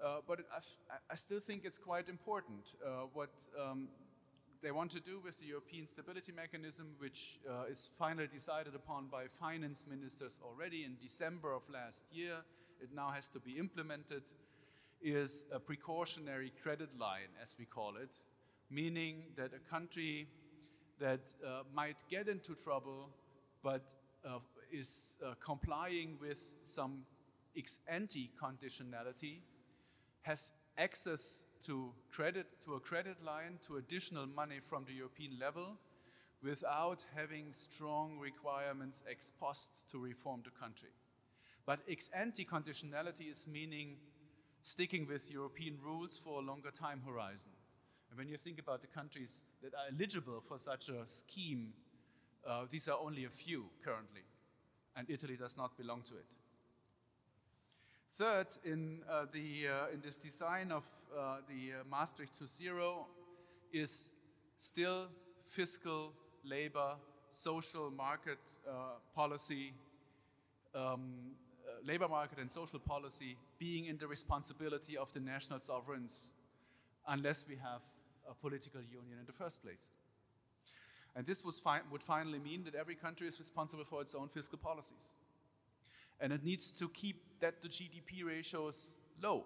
uh, but it, I, I, still think it's quite important. Uh, what um, they want to do with the European Stability Mechanism, which uh, is finally decided upon by finance ministers already in December of last year, it now has to be implemented, is a precautionary credit line, as we call it, meaning that a country that uh, might get into trouble but uh, is uh, complying with some ex ante conditionality has access to credit to a credit line to additional money from the European level without having strong requirements ex post to reform the country. But ex ante conditionality is meaning sticking with European rules for a longer time horizon. And when you think about the countries that are eligible for such a scheme, uh, these are only a few currently, and Italy does not belong to it. Third, in, uh, the, uh, in this design of uh, the uh, Maastricht 2.0 is still fiscal, labor, social market uh, policy, um, labor market and social policy being in the responsibility of the national sovereigns unless we have a political union in the first place. And this fi would finally mean that every country is responsible for its own fiscal policies. And it needs to keep that to GDP ratios low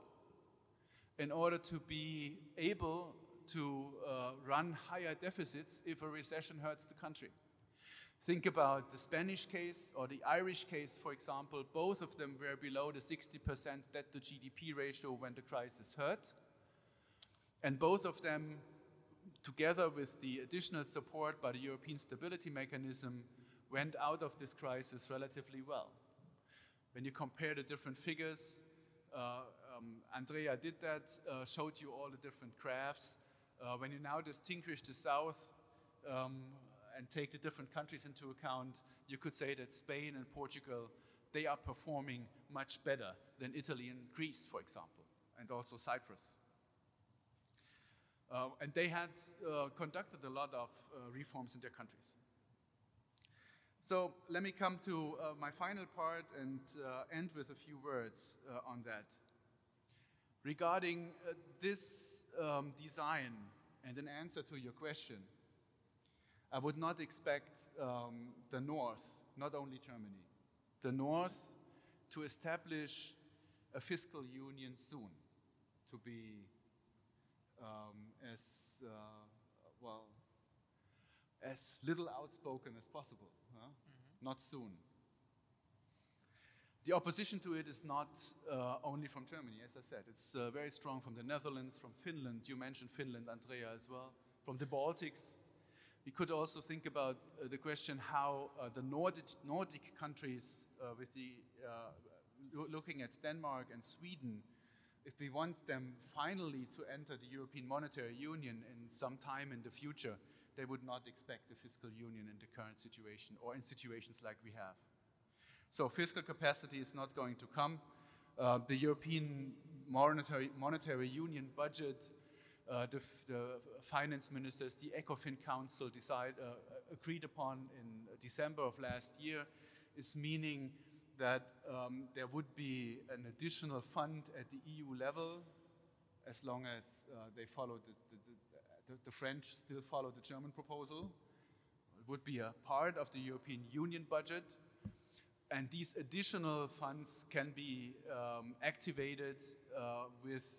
in order to be able to uh, run higher deficits if a recession hurts the country. Think about the Spanish case or the Irish case, for example. Both of them were below the 60% debt to GDP ratio when the crisis hurt. And both of them, together with the additional support by the European Stability Mechanism, went out of this crisis relatively well. When you compare the different figures, uh, um, Andrea did that, uh, showed you all the different graphs. Uh, when you now distinguish the South um, and take the different countries into account, you could say that Spain and Portugal, they are performing much better than Italy and Greece, for example, and also Cyprus. Uh, and they had uh, conducted a lot of uh, reforms in their countries. So let me come to uh, my final part and uh, end with a few words uh, on that. Regarding this um, design and an answer to your question, I would not expect um, the North, not only Germany, the North to establish a fiscal union soon, to be um, as, uh, well, as little outspoken as possible. Huh? Mm -hmm. Not soon. The opposition to it is not uh, only from Germany, as I said. It's uh, very strong from the Netherlands, from Finland. You mentioned Finland, Andrea, as well. From the Baltics. We could also think about uh, the question how uh, the Nordic, Nordic countries, uh, with the uh, looking at Denmark and Sweden, if we want them finally to enter the European Monetary Union in some time in the future, they would not expect a fiscal union in the current situation or in situations like we have. So fiscal capacity is not going to come. Uh, the European monetary, monetary union budget, uh, the, the, finance ministers, the ECOFIN Council decide, uh, agreed upon in December of last year, is meaning that um, there would be an additional fund at the EU level as long as uh, they follow the, the, the, French still follow the German proposal. It would be a part of the European Union budget and these additional funds can be um, activated uh, with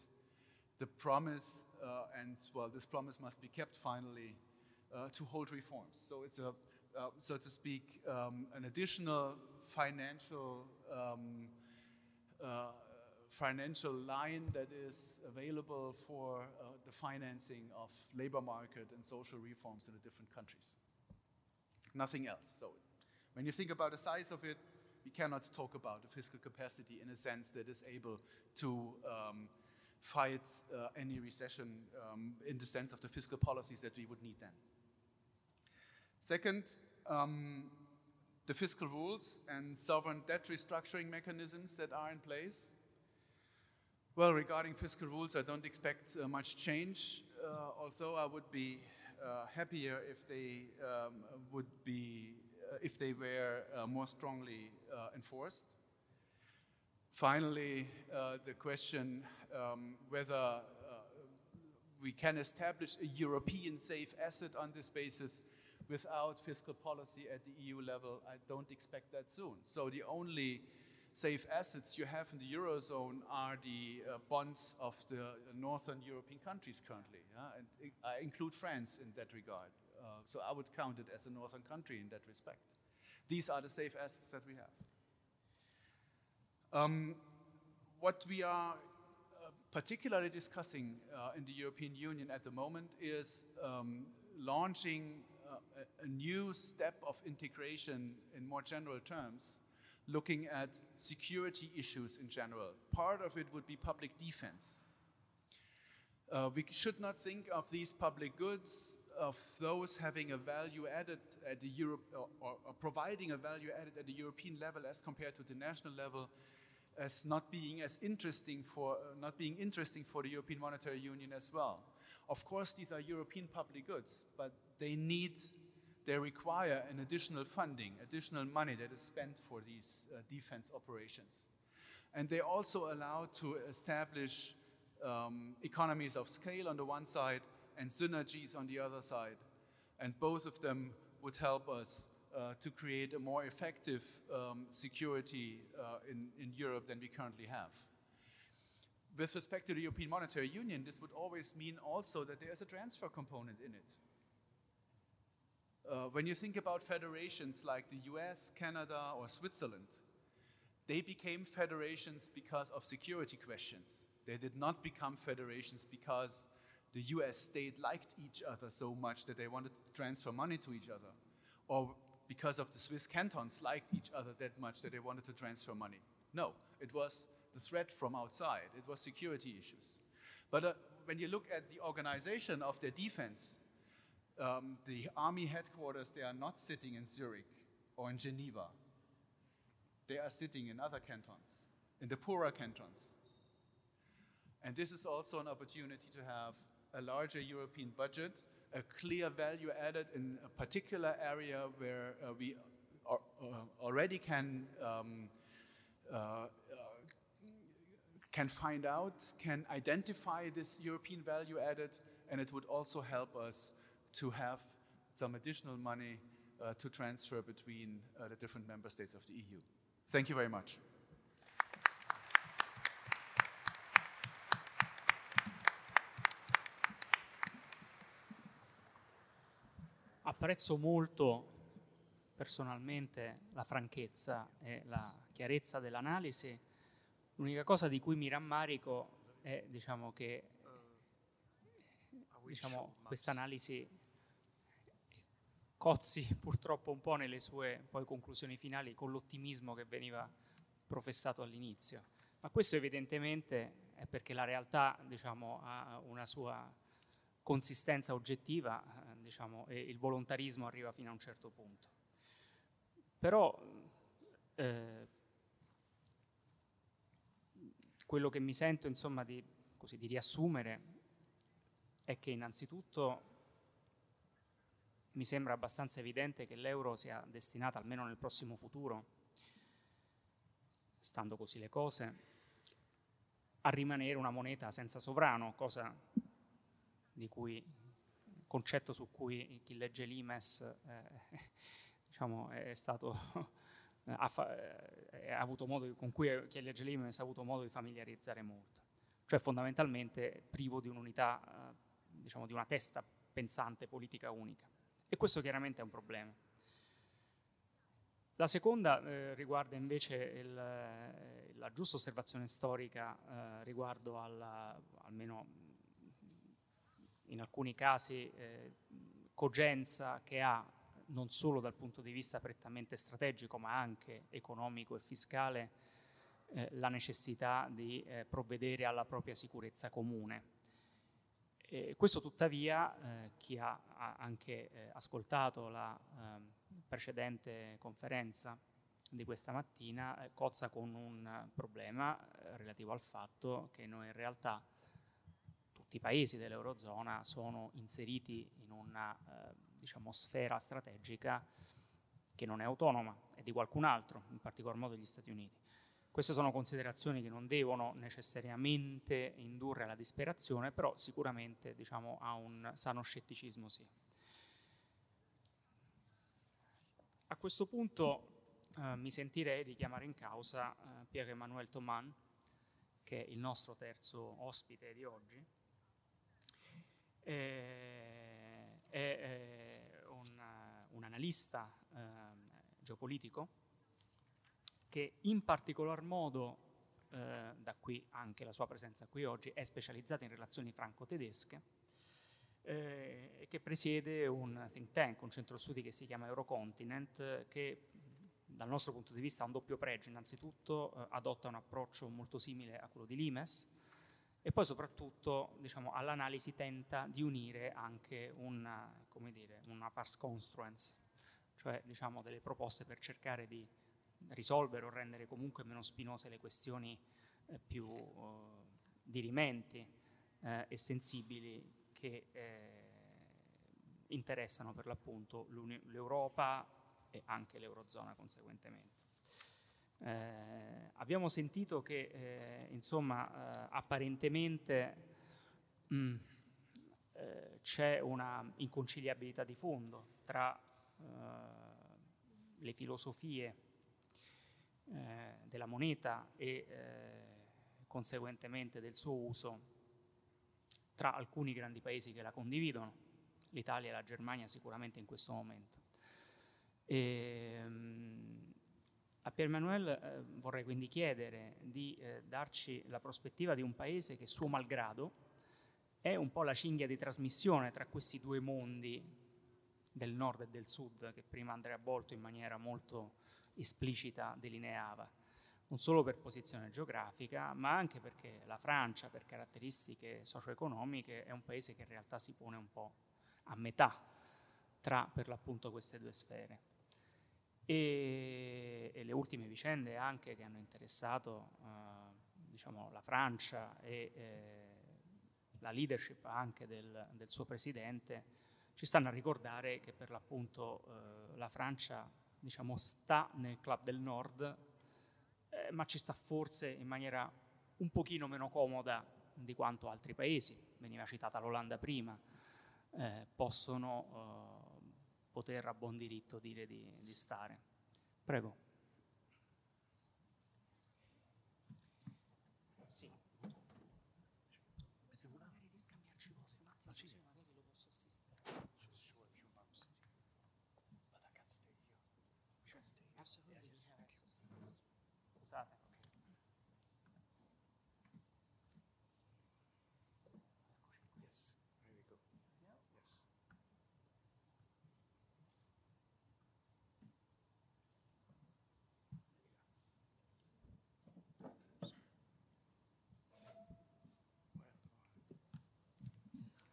the promise, uh, and well, this promise must be kept finally, uh, to hold reforms. So it's a, uh, so to speak, um, an additional financial um, uh, financial line that is available for uh, the financing of labor market and social reforms in the different countries. Nothing else. So when you think about the size of it, we cannot talk about a fiscal capacity in a sense that is able to um, fight uh, any recession um, in the sense of the fiscal policies that we would need then. Second, um, the fiscal rules and sovereign debt restructuring mechanisms that are in place. Well, regarding fiscal rules, I don't expect uh, much change, uh, although I would be uh, happier if they um, would be uh, if they were uh, more strongly uh, enforced. Finally, the question um, whether we can establish a European safe asset on this basis without fiscal policy at the EU level. I don't expect that soon. So the only safe assets you have in the Eurozone are the uh, bonds of the northern European countries currently. Yeah? And I include France in that regard. Uh, so I would count it as a northern country in that respect. These are the safe assets that we have. Um, what we are uh, particularly discussing uh, in the European Union at the moment is um, launching uh, a, a new step of integration in more general terms looking at security issues in general. Part of it would be public defense. Uh, we should not think of these public goods, of those having a value added at the Europe, or, or, providing a value added at the European level as compared to the national level, as not being as interesting for, uh, not being interesting for the European Monetary Union as well. Of course, these are European public goods, but they need they require an additional funding, additional money that is spent for these uh, defense operations. And they also allow to establish um, economies of scale on the one side and synergies on the other side. And both of them would help us uh, to create a more effective um, security uh, in, in Europe than we currently have. With respect to the European Monetary Union, this would always mean also that there is a transfer component in it. Uh, when you think about federations like the US, Canada, or Switzerland, they became federations because of security questions. They did not become federations because the US state liked each other so much that they wanted to transfer money to each other, or because of the Swiss cantons liked each other that much that they wanted to transfer money. No, it was the threat from outside, it was security issues. But uh, when you look at the organization of their defense, um, the army headquarters, they are not sitting in Zurich or in Geneva. They are sitting in other cantons, in the poorer cantons. And this is also an opportunity to have a larger European budget, a clear value added in a particular area where uh, we are, uh, already can um, uh, uh, can find out, can identify this European value added, and it would also help us to have some additional money uh, to transfer between uh, the different member states of the EU. Thank you very much. Apprezzo molto personalmente la franchezza e la chiarezza dell'analisi. L'unica cosa di cui mi rammarico è diciamo, che diciamo, questa analisi cozzi [laughs] purtroppo un po' nelle sue poi conclusioni finali con l'ottimismo che veniva professato all'inizio. Ma questo evidentemente è perché la realtà diciamo, ha una sua consistenza oggettiva eh, diciamo, e il volontarismo arriva fino a un certo punto. Però eh, quello che mi sento insomma, di, così, di riassumere è che innanzitutto mi sembra abbastanza evidente che l'euro sia destinata, almeno nel prossimo futuro, stando così le cose, a rimanere una moneta senza sovrano, cosa di cui concetto su cui chi legge l'IMES eh, [laughs] diciamo, è stato [laughs] ha, fa, avuto modo, con cui chi legge l'IMES ha avuto modo di familiarizzare molto, cioè fondamentalmente privo di un'unità, eh, diciamo, di una testa pensante politica unica. E questo chiaramente è un problema. La seconda eh, riguarda invece il, eh, la giusta osservazione storica eh, riguardo alla, almeno in alcuni casi, eh, cogenza che ha non solo dal punto di vista prettamente strategico ma anche economico e fiscale eh, la necessità di eh, provvedere alla propria sicurezza comune. Eh, questo tuttavia eh, chi ha, ha anche eh, ascoltato la ehm, precedente conferenza di questa mattina eh, cozza con un problema eh, relativo al fatto che noi in realtà tutti i paesi dell'Eurozona sono inseriti in una eh, diciamo, sfera strategica che non è autonoma, è di qualcun altro, in particolar modo gli Stati Uniti. Queste sono considerazioni che non devono necessariamente indurre alla disperazione, però sicuramente diciamo, a un sano scetticismo sì. A questo punto eh, mi sentirei di chiamare in causa eh, Pierre-Emmanuel Thoman, che è il nostro terzo ospite di oggi. Eh, è un, un analista ehm, geopolitico che in particolar modo, eh, da qui anche la sua presenza qui oggi, è specializzata in relazioni franco-tedesche eh, che presiede un think tank, un centro studi che si chiama Eurocontinent, che dal nostro punto di vista ha un doppio pregio. Innanzitutto eh, adotta un approccio molto simile a quello di Limes e poi soprattutto diciamo, all'analisi tenta di unire anche una, dire, una pars construence, cioè diciamo, delle proposte per cercare di risolvere o rendere comunque meno spinose le questioni eh, più eh, dirimenti eh, e sensibili che eh, interessano per l'appunto l'Europa e anche l'Eurozona conseguentemente. Eh, abbiamo sentito che eh, insomma apparentemente mh, mm, c'è una inconciliabilità di fondo tra le filosofie eh, della moneta e eh, conseguentemente del suo uso tra alcuni grandi paesi che la condividono, l'Italia e la Germania sicuramente in questo momento. E, um, a Pier Manuel eh, vorrei quindi chiedere di eh, darci la prospettiva di un paese che suo malgrado è un po' la cinghia di trasmissione tra questi due mondi del nord e del sud che prima Andrea Bolto in maniera molto esplicita delineava, non solo per posizione geografica, ma anche perché la Francia, per caratteristiche socio-economiche, è un paese che in realtà si pone un po' a metà tra per l'appunto queste due sfere. E, e le ultime vicende anche che hanno interessato eh, diciamo, la Francia e eh, la leadership anche del, del, suo presidente ci stanno a ricordare che per l'appunto eh, la Francia diciamo, sta nel club del nord, eh, ma ci sta forse in maniera un pochino meno comoda di quanto altri paesi, veniva citata l'Olanda prima, eh, possono eh, poter a buon diritto dire di, di stare. Prego.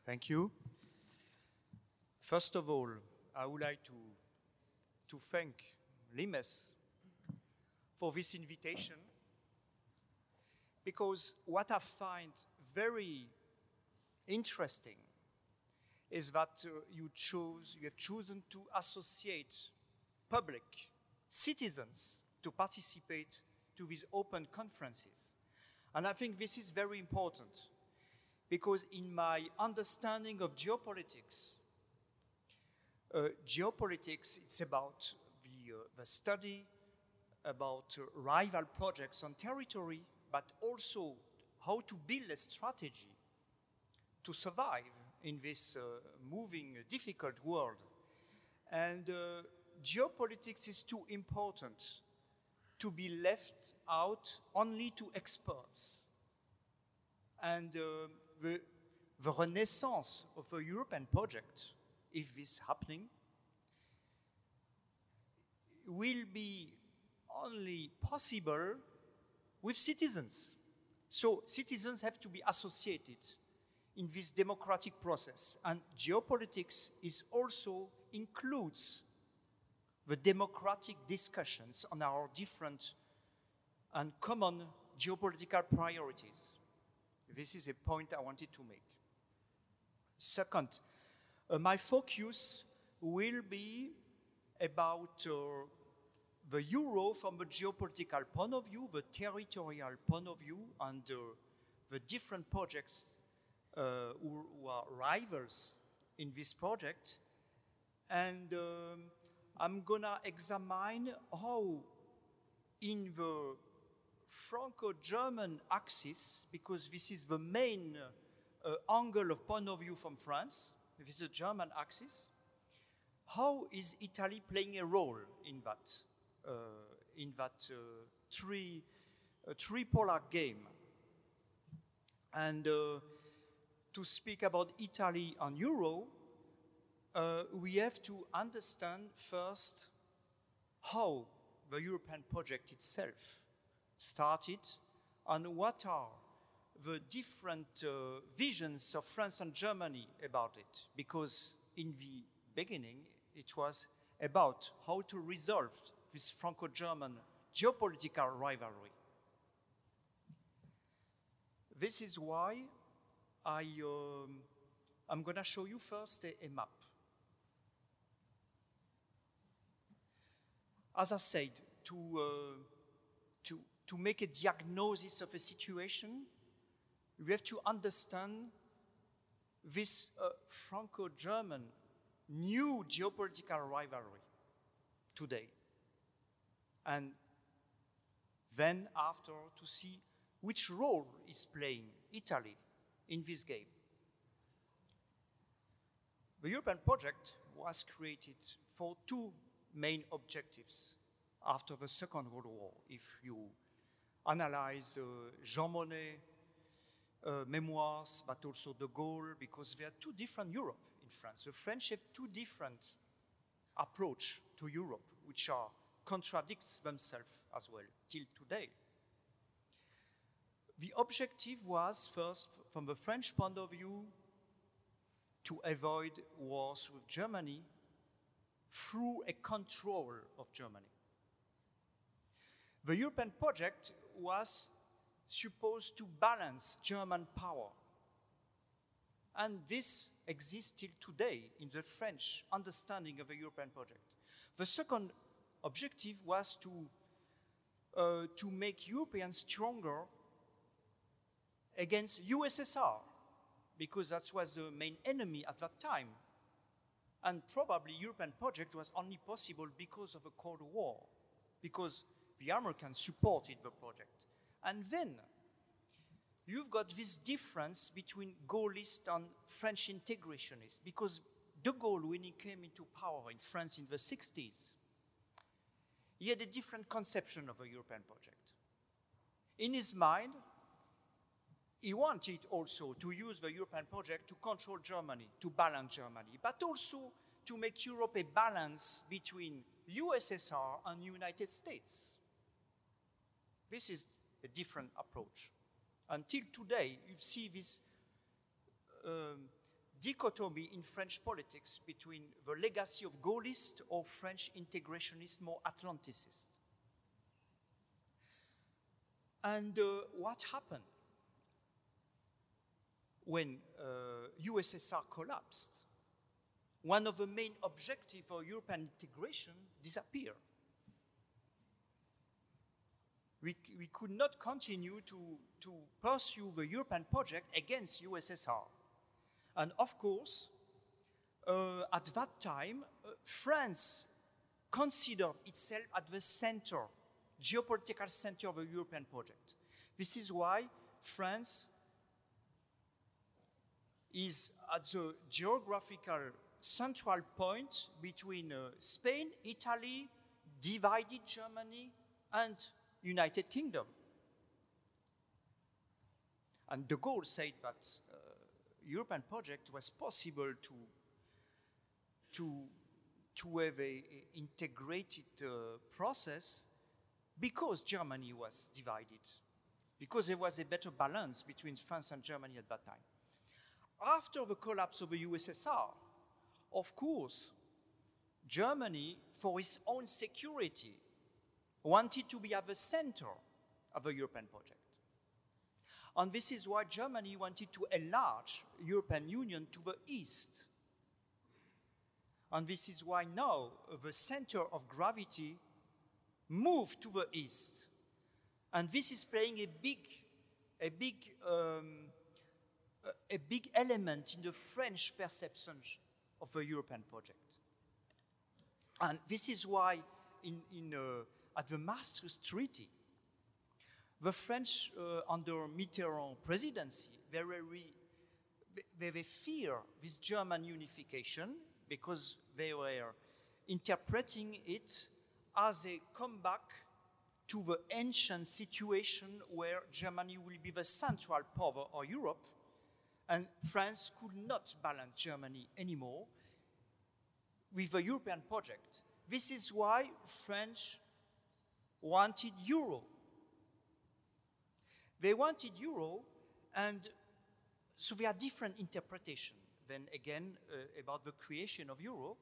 Thank you. First of all, I would like to, to thank Limes for this invitation because what I find very interesting is that uh, you chose, you have chosen to associate public citizens to participate to these open conferences. And I think this is very important because in my understanding of geopolitics, uh, geopolitics, it's about the, uh, the study about uh, rival projects on territory, but also how to build a strategy to survive in this uh, moving, uh, difficult world. And uh, geopolitics is too important to be left out only to experts. And the, the renaissance of a European project, if this is happening, will be only possible with citizens. So citizens have to be associated in this democratic process. And geopolitics is also includes the democratic discussions on our different and common geopolitical priorities. This is a point I wanted to make. Second, uh, my focus will be about uh, the euro from a geopolitical point of view, the territorial point of view, and uh, the different projects uh, who, who, are rivals in this project. And um, I'm gonna examine how in the Franco-German axis, because this is the main uh, angle of point of view from France, this is a German axis, how is Italy playing a role in that, uh, in that uh, three, uh, tripolar game? And uh, to speak about Italy and Euro, we have to understand first how the European project itself started and what are the different uh, visions of France and Germany about it. Because in the beginning, it was about how to resolve this Franco German geopolitical rivalry. This is why I, um, I'm going to show you first a, a map. As I said, to, uh, to, to make a diagnosis of a situation, we have to understand this uh, Franco German new geopolitical rivalry today. And then, after, to see which role is playing Italy in this game. The European project was created for two main objectives after the Second World War. If you analyze uh, Jean Monnet uh, memoirs, but also de Gaulle, because there are two different Europe in France. The French have two different approach to Europe, which are contradicts themselves as well till today. The objective was first, from the French point of view, to avoid wars with Germany through a control of Germany. The European project was supposed to balance German power. And this exists till today in the French understanding of the European project. The second objective was to, uh, to make Europeans stronger against USSR, because that was the main enemy at that time. And probably European project was only possible because of the Cold War, because the Americans supported the project. And then you've got this difference between Gaullist and French integrationists, because de Gaulle, when he came into power in France in the 60s, he had a different conception of a European project. In his mind, he wanted also to use the European project to control Germany, to balance Germany, but also to make Europe a balance between USSR and United States. This is a different approach. Until today, you see this um, dichotomy in French politics between the legacy of Gaullist or French integrationist, more Atlanticist. And uh, what happened? when uh, USSR collapsed, one of the main objectives for European integration disappeared. We, we could not continue to, to pursue the European project against USSR. And of course, uh, at that time, uh, France considered itself at the center, geopolitical center of the European project. This is why France is at the geographical central point between uh, Spain, Italy, divided Germany, and United Kingdom. And de Gaulle said that uh, European project was possible to, to, to have an integrated uh, process because Germany was divided, because there was a better balance between France and Germany at that time after the collapse of the USSR, of course, Germany, for its own security, wanted to be at the center of the European project. And this is why Germany wanted to enlarge European Union to the east. And this is why now the center of gravity moved to the east. And this is playing a big, a big, um, a, big element in the French perception of the European project. And this is why in, in, uh, at the Maastricht Treaty, the French, uh, under Mitterrand presidency, they, were re, they, they fear this German unification because they were interpreting it as a comeback to the ancient situation where Germany will be the central power of Europe and France could not balance Germany anymore with the European project. This is why French wanted euro. They wanted euro, and so there are different interpretations. Then again, uh, about the creation of euro,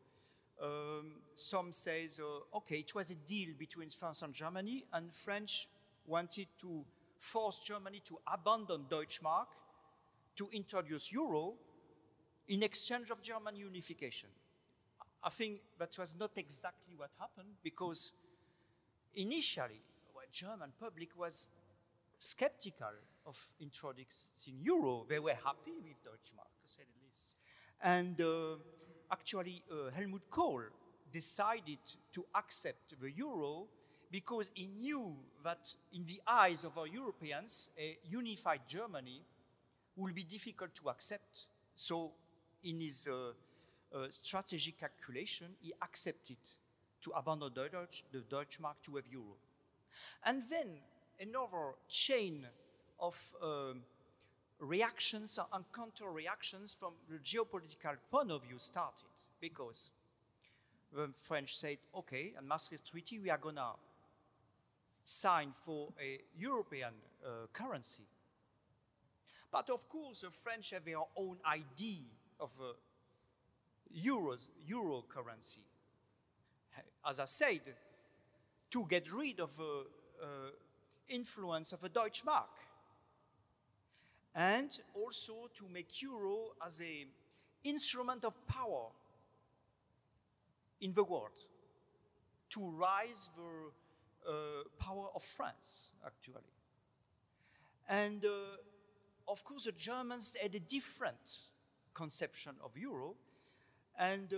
um, some say, uh, okay, it was a deal between France and Germany, and French wanted to force Germany to abandon Deutschmark to introduce euro in exchange of German unification. I think that was not exactly what happened because initially, the German public was skeptical of introducing the euro. They were happy with Deutschmark, to say the least. And uh, actually, uh, Helmut Kohl decided to accept the euro because he knew that in the eyes of our Europeans, a unified Germany would be difficult to accept. So in his uh, uh, strategic calculation, he accepted to abandon the Deutsch, the Deutschmark to have euro. And then another chain of um, reactions and counter reactions from the geopolitical point of view started because the French said, okay, and Maastricht Treaty, we are going to sign for a European uh, currency. But of course, the French have their own idea of a euros, euro currency. As I said, to get rid of the uh, influence of the Deutsche Mark and also to make euro as an instrument of power in the world to rise the uh, power of France, actually. And uh, of course, the Germans had a different conception of euro, and uh,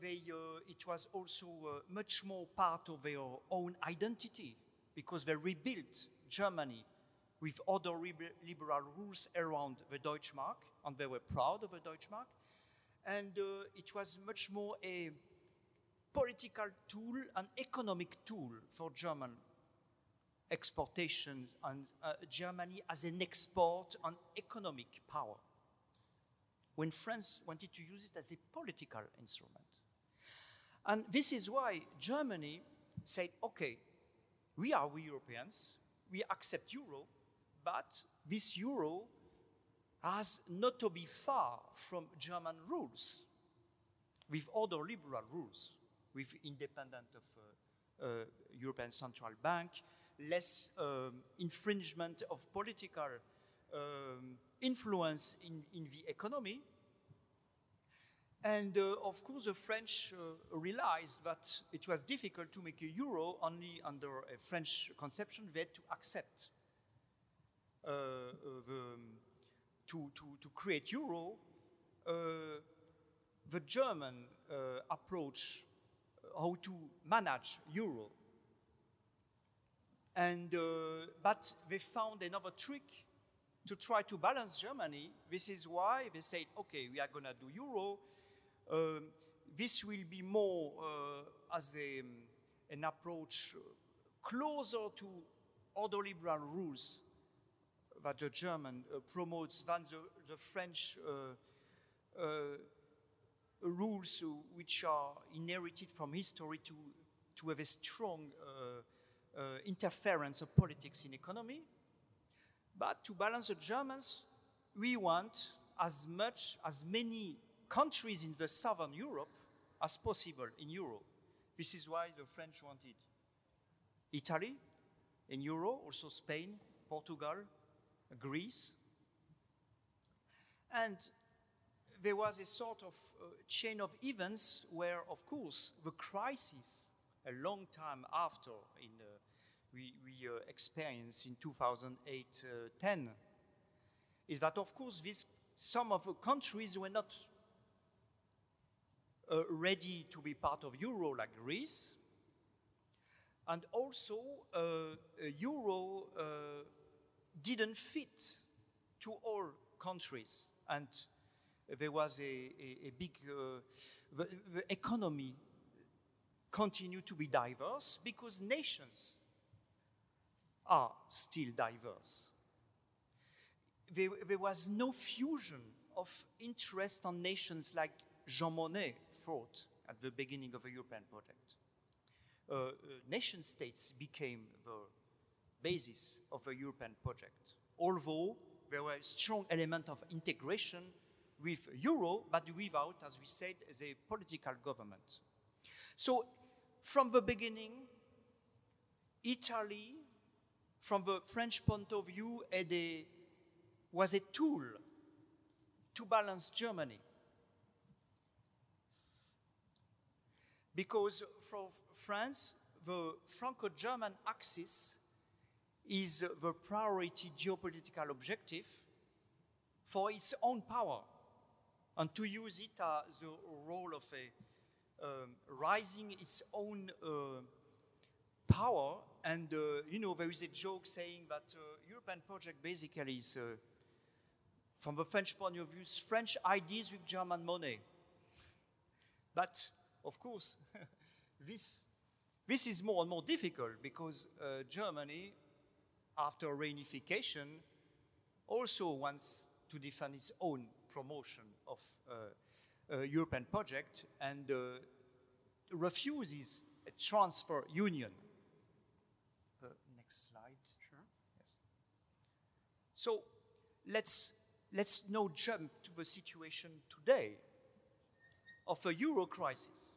they, uh, it was also uh, much more part of their own identity because they rebuilt Germany with other liberal rules around the Deutschmark, and they were proud of the Deutschmark. And uh, it was much more a political tool, an economic tool for German exportation and uh, Germany as an export and economic power. When France wanted to use it as a political instrument. And this is why Germany said, okay, we are we Europeans, we accept euro, but this euro has not to be far from German rules, with ordoliberal rules, with independent of uh, uh, European Central Bank, less um, infringement of political um, influence in, in the economy. And uh, of course, the French uh, realized that it was difficult to make a euro only under a French conception. They had to accept uh, uh the, um, to, to, to create euro uh, the German uh, approach how to manage euro and, uh, but they found another trick to try to balance Germany. This is why they said, okay, we are going to do euro. Um, this will be more uh, as a, um, an approach closer to ordoliberal rules that the German uh, promotes than the, the French uh, uh, rules which are inherited from history to, to have a strong uh, uh, interference of politics in economy. But to balance the Germans, we want as much, as many countries in the southern Europe as possible in euro. This is why the French wanted Italy in euro, also Spain, Portugal, Greece. And there was a sort of uh, chain of events where, of course, the crisis a long time after in, uh, we, we uh, experienced in 2008-10 is that, of course, this, some of the countries were not uh, ready to be part of Euro, like Greece, and also uh, Euro uh, didn't fit to all countries, and there was a, a, a big uh, the, the economy continued to be diverse because nations are still diverse. There, there, was no fusion of interest on nations like Jean Monnet thought at the beginning of the European project. Uh, uh, nation states became the basis of the European project, although there were strong element of integration with euro, but without, as we said, the political government. So from the beginning, Italy, from the French point of view, a, was a tool to balance Germany. Because for France, the Franco-German axis is the priority geopolitical objective for its own power and to use it as the role of a um, rising its own uh, power. And, uh, you know, there is a joke saying that uh, European project basically is, uh, from the French point of view, French ideas with German money. But, of course, [laughs] this, this is more and more difficult because uh, Germany, after reunification, also wants to defend its own promotion of uh, a European project and uh, refuses a transfer union. Next slide. Sure. Yes. So let's, let's now jump to the situation today of a euro crisis.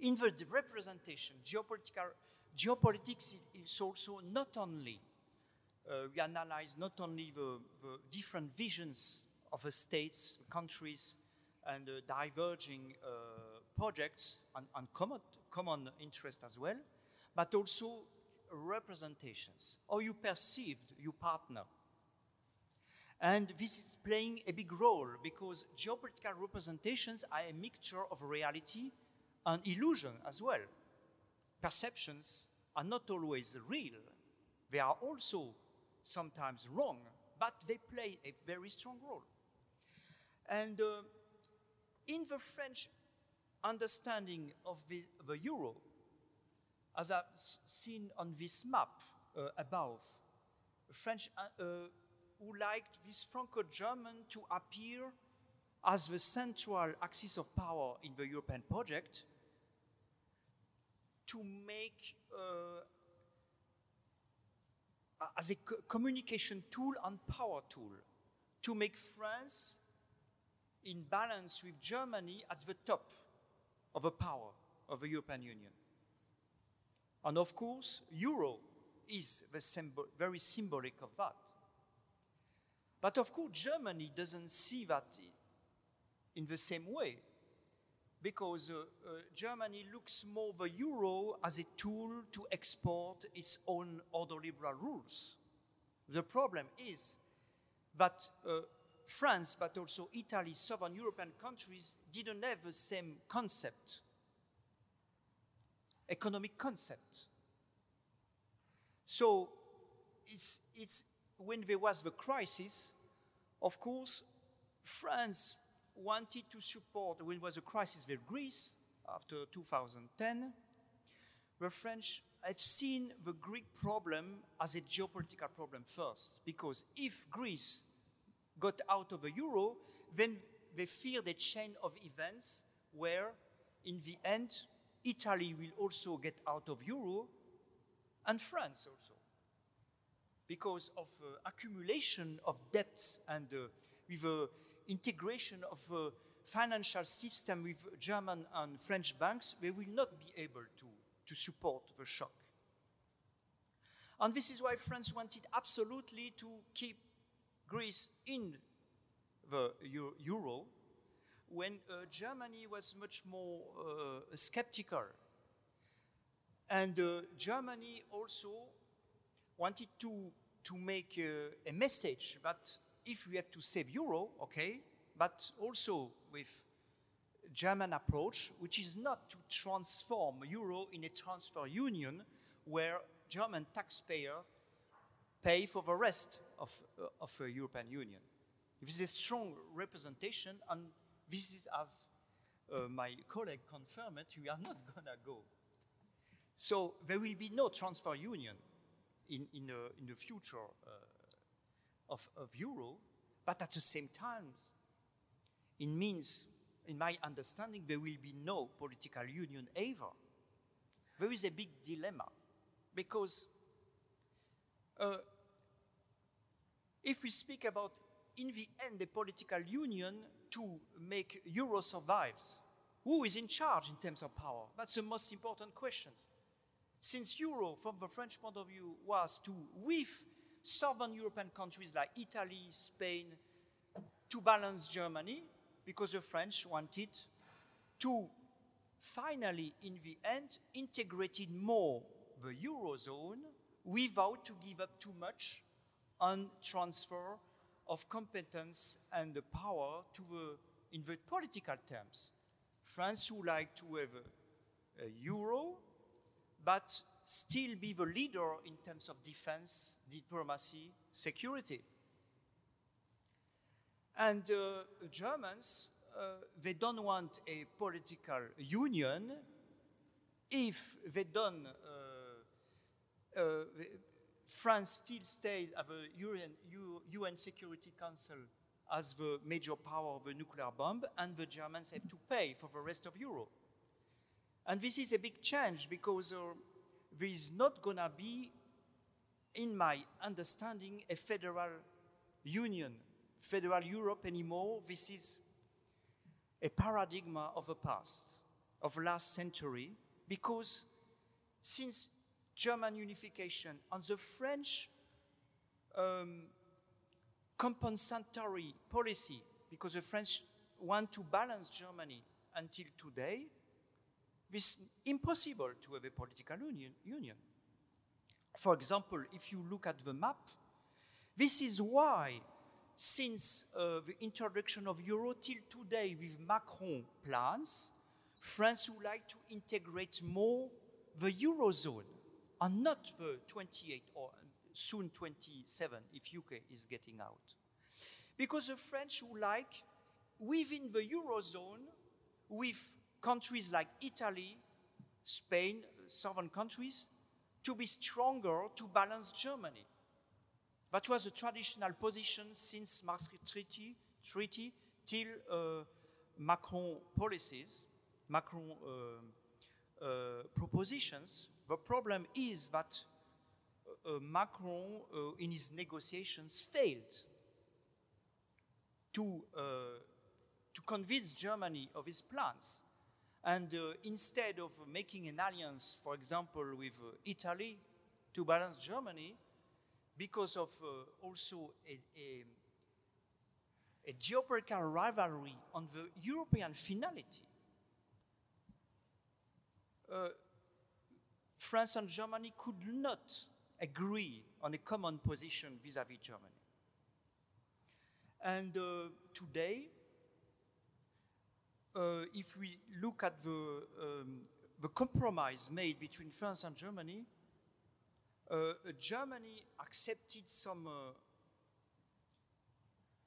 In the representation, geopolitical, geopolitics is also not only uh, we analyze not only the, the, different visions of the states, countries, and uh, diverging uh, projects and, and common, common interest as well, but also representations, how you perceived your partner. And this is playing a big role because geopolitical representations are a mixture of reality and illusion as well. Perceptions are not always real, they are also sometimes wrong, but they play a very strong role. And uh, in the French understanding of the, the euro, as I've seen on this map uh, above, French uh, uh, who liked this Franco-German to appear as the central axis of power in the European project, to make uh, as a communication tool and power tool to make France in balance with Germany at the top of the power of the European Union. And of course, euro is symbol, very symbolic of that. But of course, Germany doesn't see that in the same way because uh, uh, Germany looks more the euro as a tool to export its own ordoliberal rules. The problem is that uh, France, but also Italy, southern European countries didn't have the same concept, economic concept. So it's, it's when there was the crisis, of course, France wanted to support, when it was a crisis with Greece after 2010, the French have seen the Greek problem as a geopolitical problem first, because if Greece got out of the euro, then they feared a chain of events where, in the end, Italy will also get out of euro, and France also, because of uh, accumulation of debts and uh, with a integration of a financial system with German and French banks, they will not be able to, to support the shock. And this is why France wanted absolutely to keep Greece in the euro when uh, Germany was much more uh, skeptical And uh, Germany also wanted to, to make uh, a message that if we have to save euro, okay, but also with German approach, which is not to transform euro in a transfer union where German taxpayer pay for the rest of, uh, of the European Union. This is a strong representation, and this is, as uh, my colleague confirmed we are not [laughs] going to go. So there will be no transfer union in, in, in the future uh, of, of euro, but at the same time, it means, in my understanding, there will be no political union ever. There is a big dilemma because uh, if we speak about, in the end, a political union to make euro survives, who is in charge in terms of power? That's the most important question. Since euro, from the French point of view, was to, with southern European countries like Italy, Spain, to balance Germany, because the French wanted to finally, in the end, integrated more the eurozone without to give up too much on transfer of competence and the power to the, in the political terms. France would like to have a, a euro, but still be the leader in terms of defense, diplomacy, security. And uh, the Germans, uh, they don't want a political union if they don't uh, uh France still stays at the UN, UN Security Council as the major power of the nuclear bomb, and the Germans have to pay for the rest of Europe. And this is a big change because uh, there is not going to be, in my understanding, a federal union, federal Europe anymore. This is a paradigm of the past, of last century, because since German unification, on the French um, compensatory policy, because the French want to balance Germany until today, it's impossible to have a political union, union. For example, if you look at the map, this is why, since uh, the introduction of euro till today with Macron plans, France would like to integrate more the eurozone and not the 28 or soon 27 if UK is getting out. Because the French would like, within the Eurozone, with countries like Italy, Spain, southern countries, to be stronger to balance Germany. That was a traditional position since Maastricht Treaty, Treaty till uh, Macron policies, Macron uh, uh, propositions the problem is that uh, uh, Macron, uh, in his negotiations, failed to, uh, to convince Germany of his plans. And uh, instead of making an alliance, for example, with uh, Italy to balance Germany, because of also a, a, a geopolitical rivalry on the European finality, France and Germany could not agree on a common position vis-à-vis Germany. And uh, today, uh, if we look at the, um, the compromise made between France and Germany, uh, Germany accepted some, uh,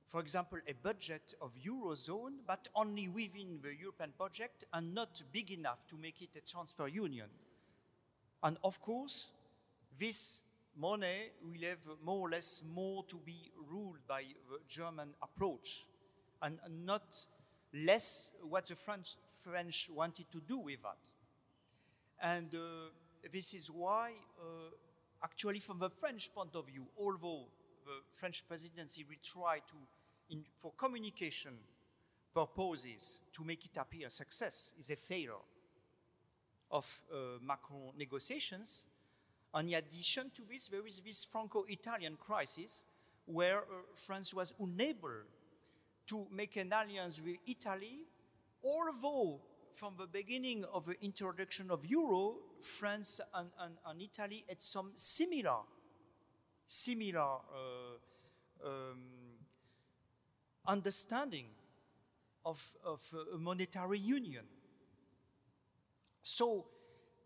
for example, a budget of Eurozone, but only within the European budget and not big enough to make it a transfer union. And of course, this money will have more or less more to be ruled by the German approach and not less what the French, French wanted to do with that. And uh, this is why, uh, actually, from the French point of view, although the French presidency will try to, in, for communication purposes, to make it appear a success, is a failure of uh, Macron negotiations. And in addition to this, there is this Franco-Italian crisis where uh, France was unable to make an alliance with Italy, although from the beginning of the introduction of euro, France and, and, and Italy had some similar, similar uh, um, understanding of, of uh, monetary union. So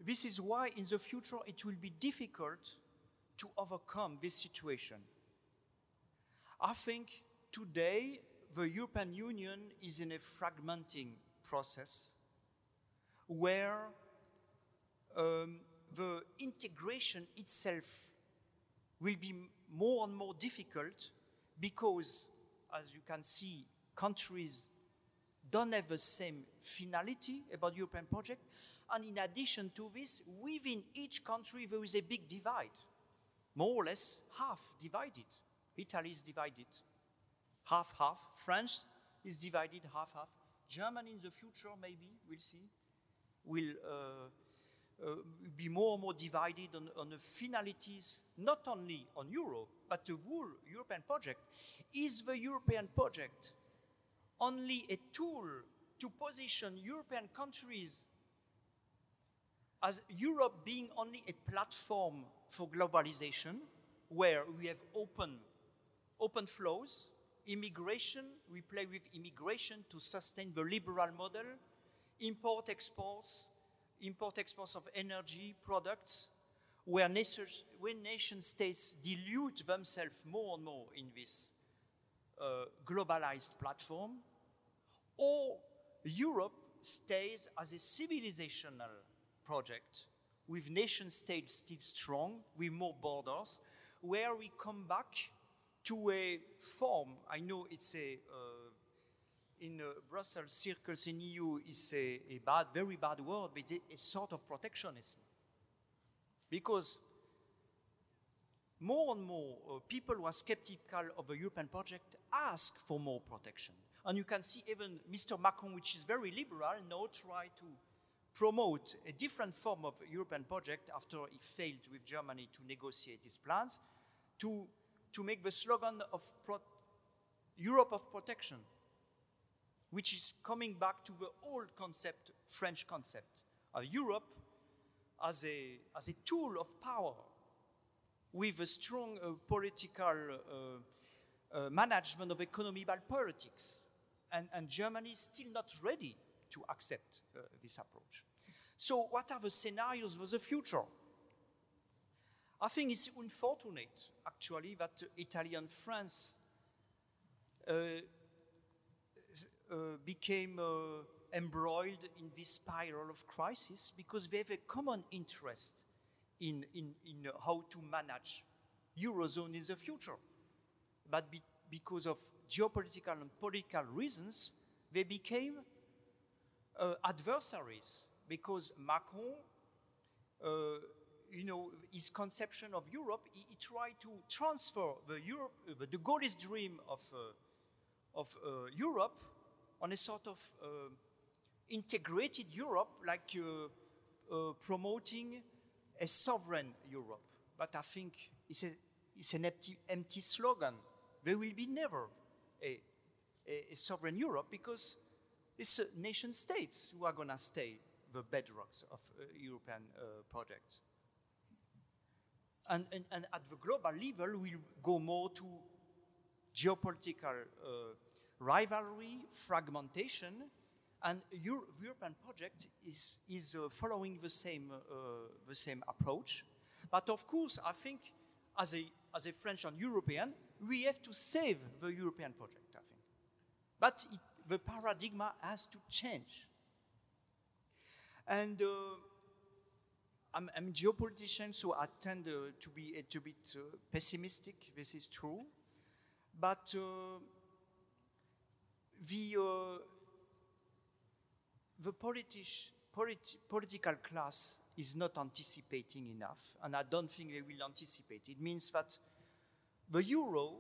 this is why in the future it will be difficult to overcome this situation. I think today the European Union is in a fragmenting process where um, the integration itself will be more and more difficult because, as you can see, countries don't have the same finality about European project. And in addition to this, within each country, there is a big divide, more or less half divided. Italy is divided half half. France is divided half half. Germany in the future, maybe, we'll see, will uh, uh, be more and more divided on, on the finalities, not only on Euro, but the whole European project. Is the European project only a tool to position European countries as Europe being only a platform for globalization, where we have open, open flows, immigration, we play with immigration to sustain the liberal model, import exports, import exports of energy products, where when nation states dilute themselves more and more in this uh, globalized platform, or Europe stays as a civilizational project with nation states still strong, with more borders, where we come back to a form. I know it's a uh, in uh, Brussels circles in EU is a, a, bad, very bad word, but a, a sort of protectionism. Because more and more uh, people who are skeptical of the European project ask for more protection. And you can see even Mr. Macron, which is very liberal, now try to promote a different form of European project after he failed with Germany to negotiate his plans, to to make the slogan of Europe of protection, which is coming back to the old concept, French concept, of Europe as a, as a tool of power with a strong uh, political uh, uh, management of economy by politics. And, and, Germany is still not ready to accept uh, this approach. So, what are the scenarios for the future? I think it's unfortunate, actually, that Italy and France uh, uh, became uh, embroiled in this spiral of crisis because they have a common interest in, in, in how to manage Eurozone in the future. But be, because of geopolitical and political reasons, they became uh, adversaries because Macron uh, you know, his conception of Europe, he, he tried to transfer the, Europe, uh, the Gaullist dream of, uh, of uh, Europe on a sort of integrated Europe, like promoting a sovereign Europe. But I think it's, a, it's an empty, empty slogan. There will be never a, a, a sovereign Europe because it's nation states who are going to stay the bedrocks of European project and, and, and, at the global level, we'll go more to geopolitical uh, rivalry, fragmentation, and Euro European project is, is uh, following the same, uh, the same approach. But of course, I think as a, as a French and European, we have to save the European project, I think. But it, the paradigm has to change. And uh, I'm, I'm, a geopolitician, so I tend uh, to be a little bit uh, pessimistic. This is true, but uh, the uh, the politi- politi- political class is not anticipating enough, and I don't think they will anticipate. It means that the euro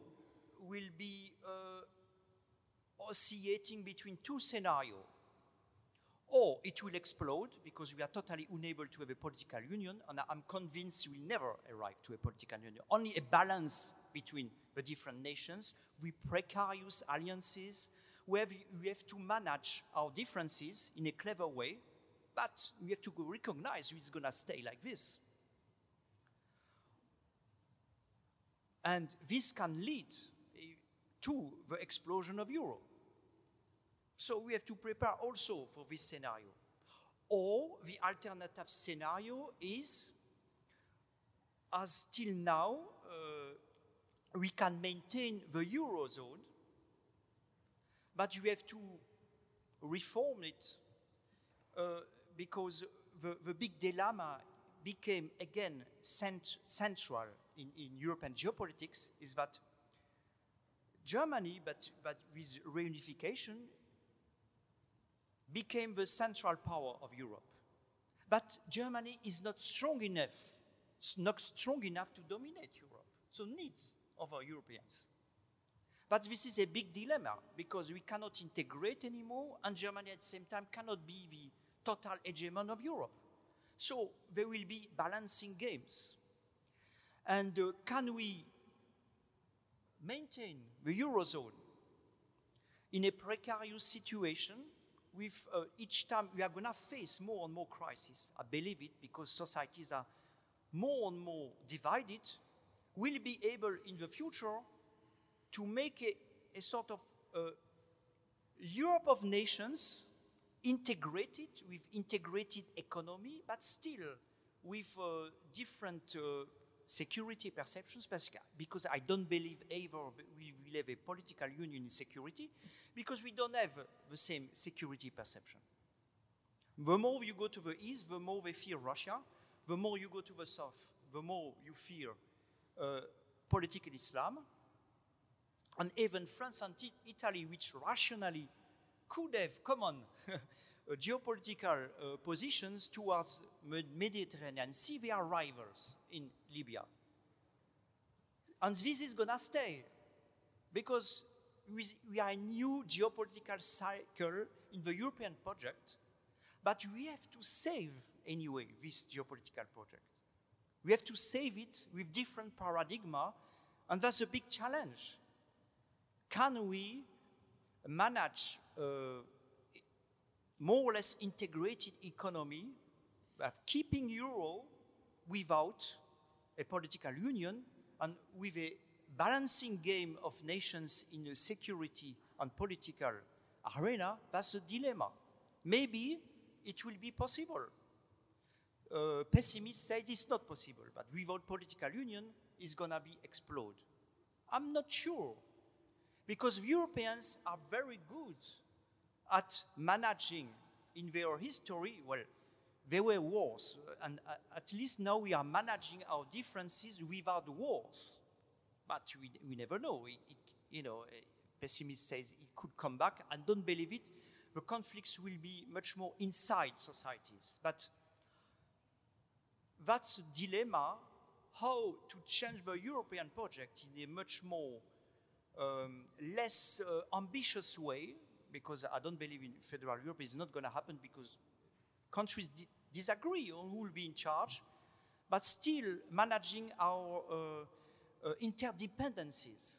will be uh, oscillating between two scenarios or it will explode because we are totally unable to have a political union, and I'm convinced we will never arrive to a political union. Only a balance between the different nations with precarious alliances, we have, we have to manage our differences in a clever way, but we have to recognize it's going to stay like this. And this can lead eh, to the explosion of euro. So we have to prepare also for this scenario. Or the alternative scenario is, as till now, uh, we can maintain the eurozone, but you have to reform it uh, because the, the big dilemma became again cent central in, in European geopolitics is that Germany, but, but with reunification, became the central power of Europe. But Germany is not strong enough, not strong enough to dominate Europe. So needs other Europeans. But this is a big dilemma because we cannot integrate anymore, and Germany at the same time cannot be the total hegemon of Europe. So there will be balancing games. And uh, can we maintain the Eurozone in a precarious situation with uh, each time we are going to face more and more crises. I believe it because societies are more and more divided. We'll be able in the future to make a, a sort of uh, Europe of nations integrated with integrated economy, but still with uh, different uh, security perceptions because I don't believe ever we will have a political union in security because we don't have the same security perception. The more you go to the east, the more they fear Russia. The more you go to the south, the more you fear uh, political Islam. And even France and Italy, which rationally could have common [laughs] geopolitical uh, positions towards Mediterranean Sea, they are rivals in Libya. And this is going to stay because we are a new geopolitical cycle in the European project, but we have to save anyway this geopolitical project. We have to save it with different paradigma, and that's a big challenge. Can we manage a more or less integrated economy, keeping euro without a political union and with a balancing game of nations in a security and political arena, that's a dilemma. Maybe it will be possible. Uh, pessimists say it's not possible, but without political union, it's going to be explode. I'm not sure, because Europeans are very good at managing in their history, well, there were wars, and at least now we are managing our differences without wars. But we, we never know. It, it, you know, pessimist says it could come back, and don't believe it. The conflicts will be much more inside societies. But that's a dilemma how to change the European project in a much more um, less uh, ambitious way because I don't believe in federal Europe. It's not going to happen because countries disagree on who will be in charge, but still managing our uh, uh, interdependencies.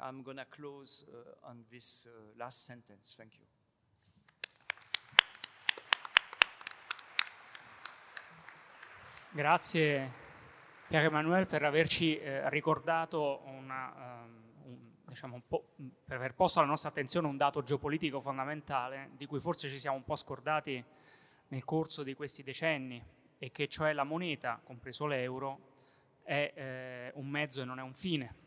I'm going to close uh, on this uh, last sentence. Thank you. Grazie Pierre Emmanuel per averci eh, ricordato una, um, diciamo, per aver posto alla nostra attenzione un dato geopolitico fondamentale di cui forse ci siamo un po' scordati nel corso di questi decenni e che cioè la moneta, compreso l'euro, è eh, un mezzo e non è un fine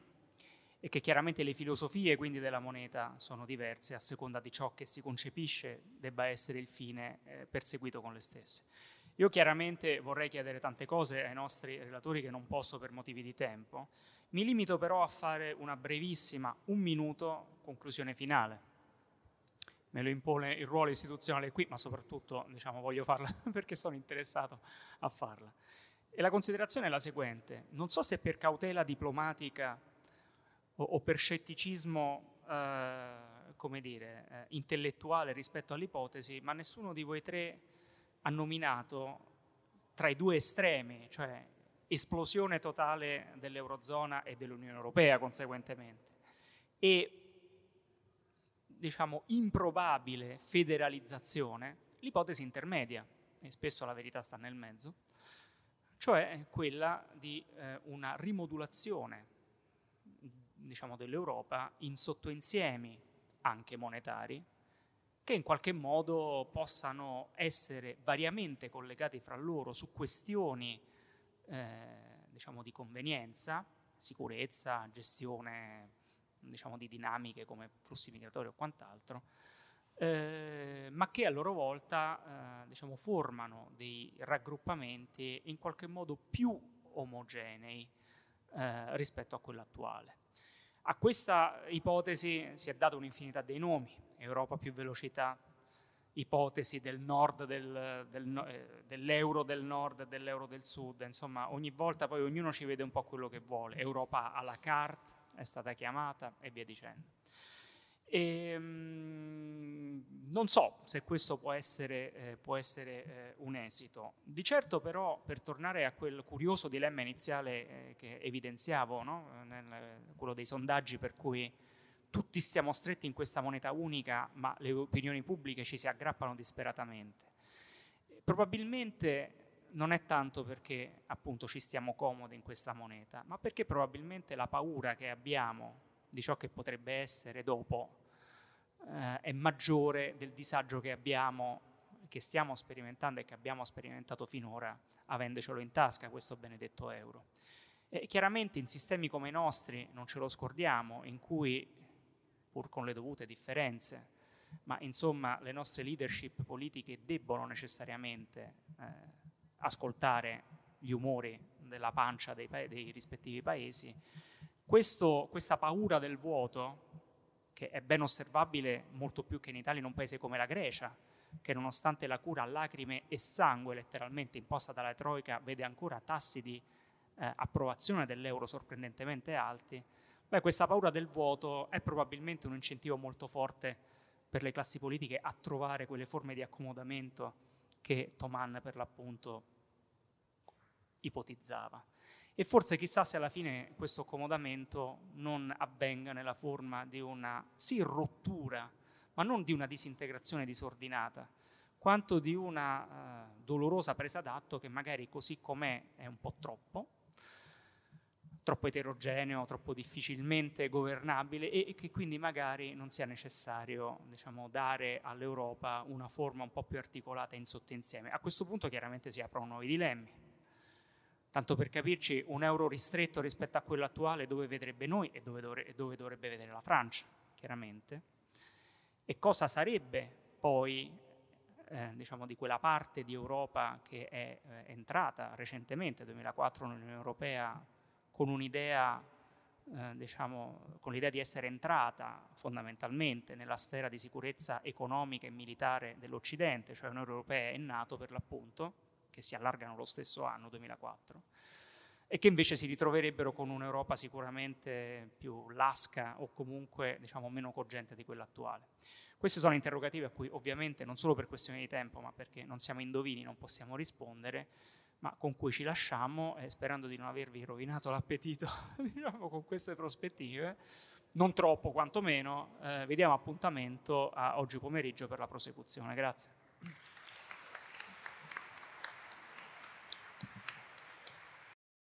e che chiaramente le filosofie quindi della moneta sono diverse a seconda di ciò che si concepisce debba essere il fine eh, perseguito con le stesse. Io chiaramente vorrei chiedere tante cose ai nostri relatori che non posso per motivi di tempo, mi limito però a fare una brevissima, un minuto, conclusione finale. Me lo impone il ruolo istituzionale qui, ma soprattutto diciamo, voglio farla [laughs] perché sono interessato a farla. E la considerazione è la seguente, non so se per cautela diplomatica o, o per scetticismo eh, come dire, eh, intellettuale rispetto all'ipotesi, ma nessuno di voi tre ha nominato tra i due estremi, cioè esplosione totale dell'Eurozona e dell'Unione Europea conseguentemente, e diciamo, improbabile federalizzazione, l'ipotesi intermedia, e spesso la verità sta nel mezzo, cioè quella di eh, una rimodulazione diciamo, dell'Europa in sottoinsiemi anche monetari che in qualche modo possano essere variamente collegati fra loro su questioni eh, diciamo, di convenienza, sicurezza, gestione diciamo, di dinamiche come flussi migratori o quant'altro, eh, ma che a loro volta eh, diciamo, formano dei raggruppamenti in qualche modo più omogenei eh, rispetto a quello attuale. A questa ipotesi si è data un'infinità dei nomi, Europa più velocità, ipotesi del nord del, del, eh, dell'euro del nord e dell'euro del sud, insomma ogni volta poi ognuno ci vede un po' quello che vuole, Europa à la carte è stata chiamata e via dicendo. E, ehm, non so se questo può essere, eh, può essere eh, un esito. Di certo però, per tornare a quel curioso dilemma iniziale eh, che evidenziavo, no? Nel, quello dei sondaggi per cui tutti stiamo stretti in questa moneta unica, ma le opinioni pubbliche ci si aggrappano disperatamente. Probabilmente non è tanto perché appunto ci stiamo comodi in questa moneta, ma perché probabilmente la paura che abbiamo di ciò che potrebbe essere dopo eh, è maggiore del disagio che abbiamo, che stiamo sperimentando e che abbiamo sperimentato finora avendocelo in tasca questo benedetto euro. E chiaramente in sistemi come i nostri, non ce lo scordiamo, in cui, pur con le dovute differenze, ma insomma le nostre leadership politiche debbono necessariamente eh, ascoltare gli umori della pancia dei, pa- dei rispettivi paesi, questo, questa paura del vuoto, che è ben osservabile molto più che in Italia in un paese come la Grecia, che nonostante la cura a lacrime e sangue letteralmente imposta dalla Troica vede ancora tassi di eh, approvazione dell'euro sorprendentemente alti, beh, questa paura del vuoto è probabilmente un incentivo molto forte per le classi politiche a trovare quelle forme di accomodamento che Toman per l'appunto ipotizzava. E forse chissà se alla fine questo accomodamento non avvenga nella forma di una, sì, rottura, ma non di una disintegrazione disordinata, quanto di una uh, dolorosa presa d'atto che magari così com'è è un po' troppo, troppo eterogeneo, troppo difficilmente governabile e, che quindi magari non sia necessario diciamo, dare all'Europa una forma un po' più articolata in sottoinsieme. A questo punto chiaramente si aprono nuovi dilemmi Tanto per capirci, un euro ristretto rispetto a quello attuale dove vedrebbe noi e dove, dovre- dove dovrebbe vedere la Francia, chiaramente. E cosa sarebbe poi eh, diciamo, di quella parte di Europa che è eh, entrata recentemente, nel 2004, nell'Unione Europea, con un'idea, eh, diciamo, con l'idea di essere entrata fondamentalmente nella sfera di sicurezza economica e militare dell'Occidente, cioè l'Unione Europea è nato per l'appunto, che si allargano lo stesso anno, 2004, e che invece si ritroverebbero con un'Europa sicuramente più lasca o comunque diciamo, meno cogente di quella attuale. Questi sono interrogativi a cui ovviamente non solo per questione di tempo, ma perché non siamo indovini, non possiamo rispondere, ma con cui ci lasciamo eh, sperando di non avervi rovinato l'appetito [laughs] diciamo, con queste prospettive, non troppo quantomeno, eh, vediamo appuntamento a oggi pomeriggio per la prosecuzione. Grazie.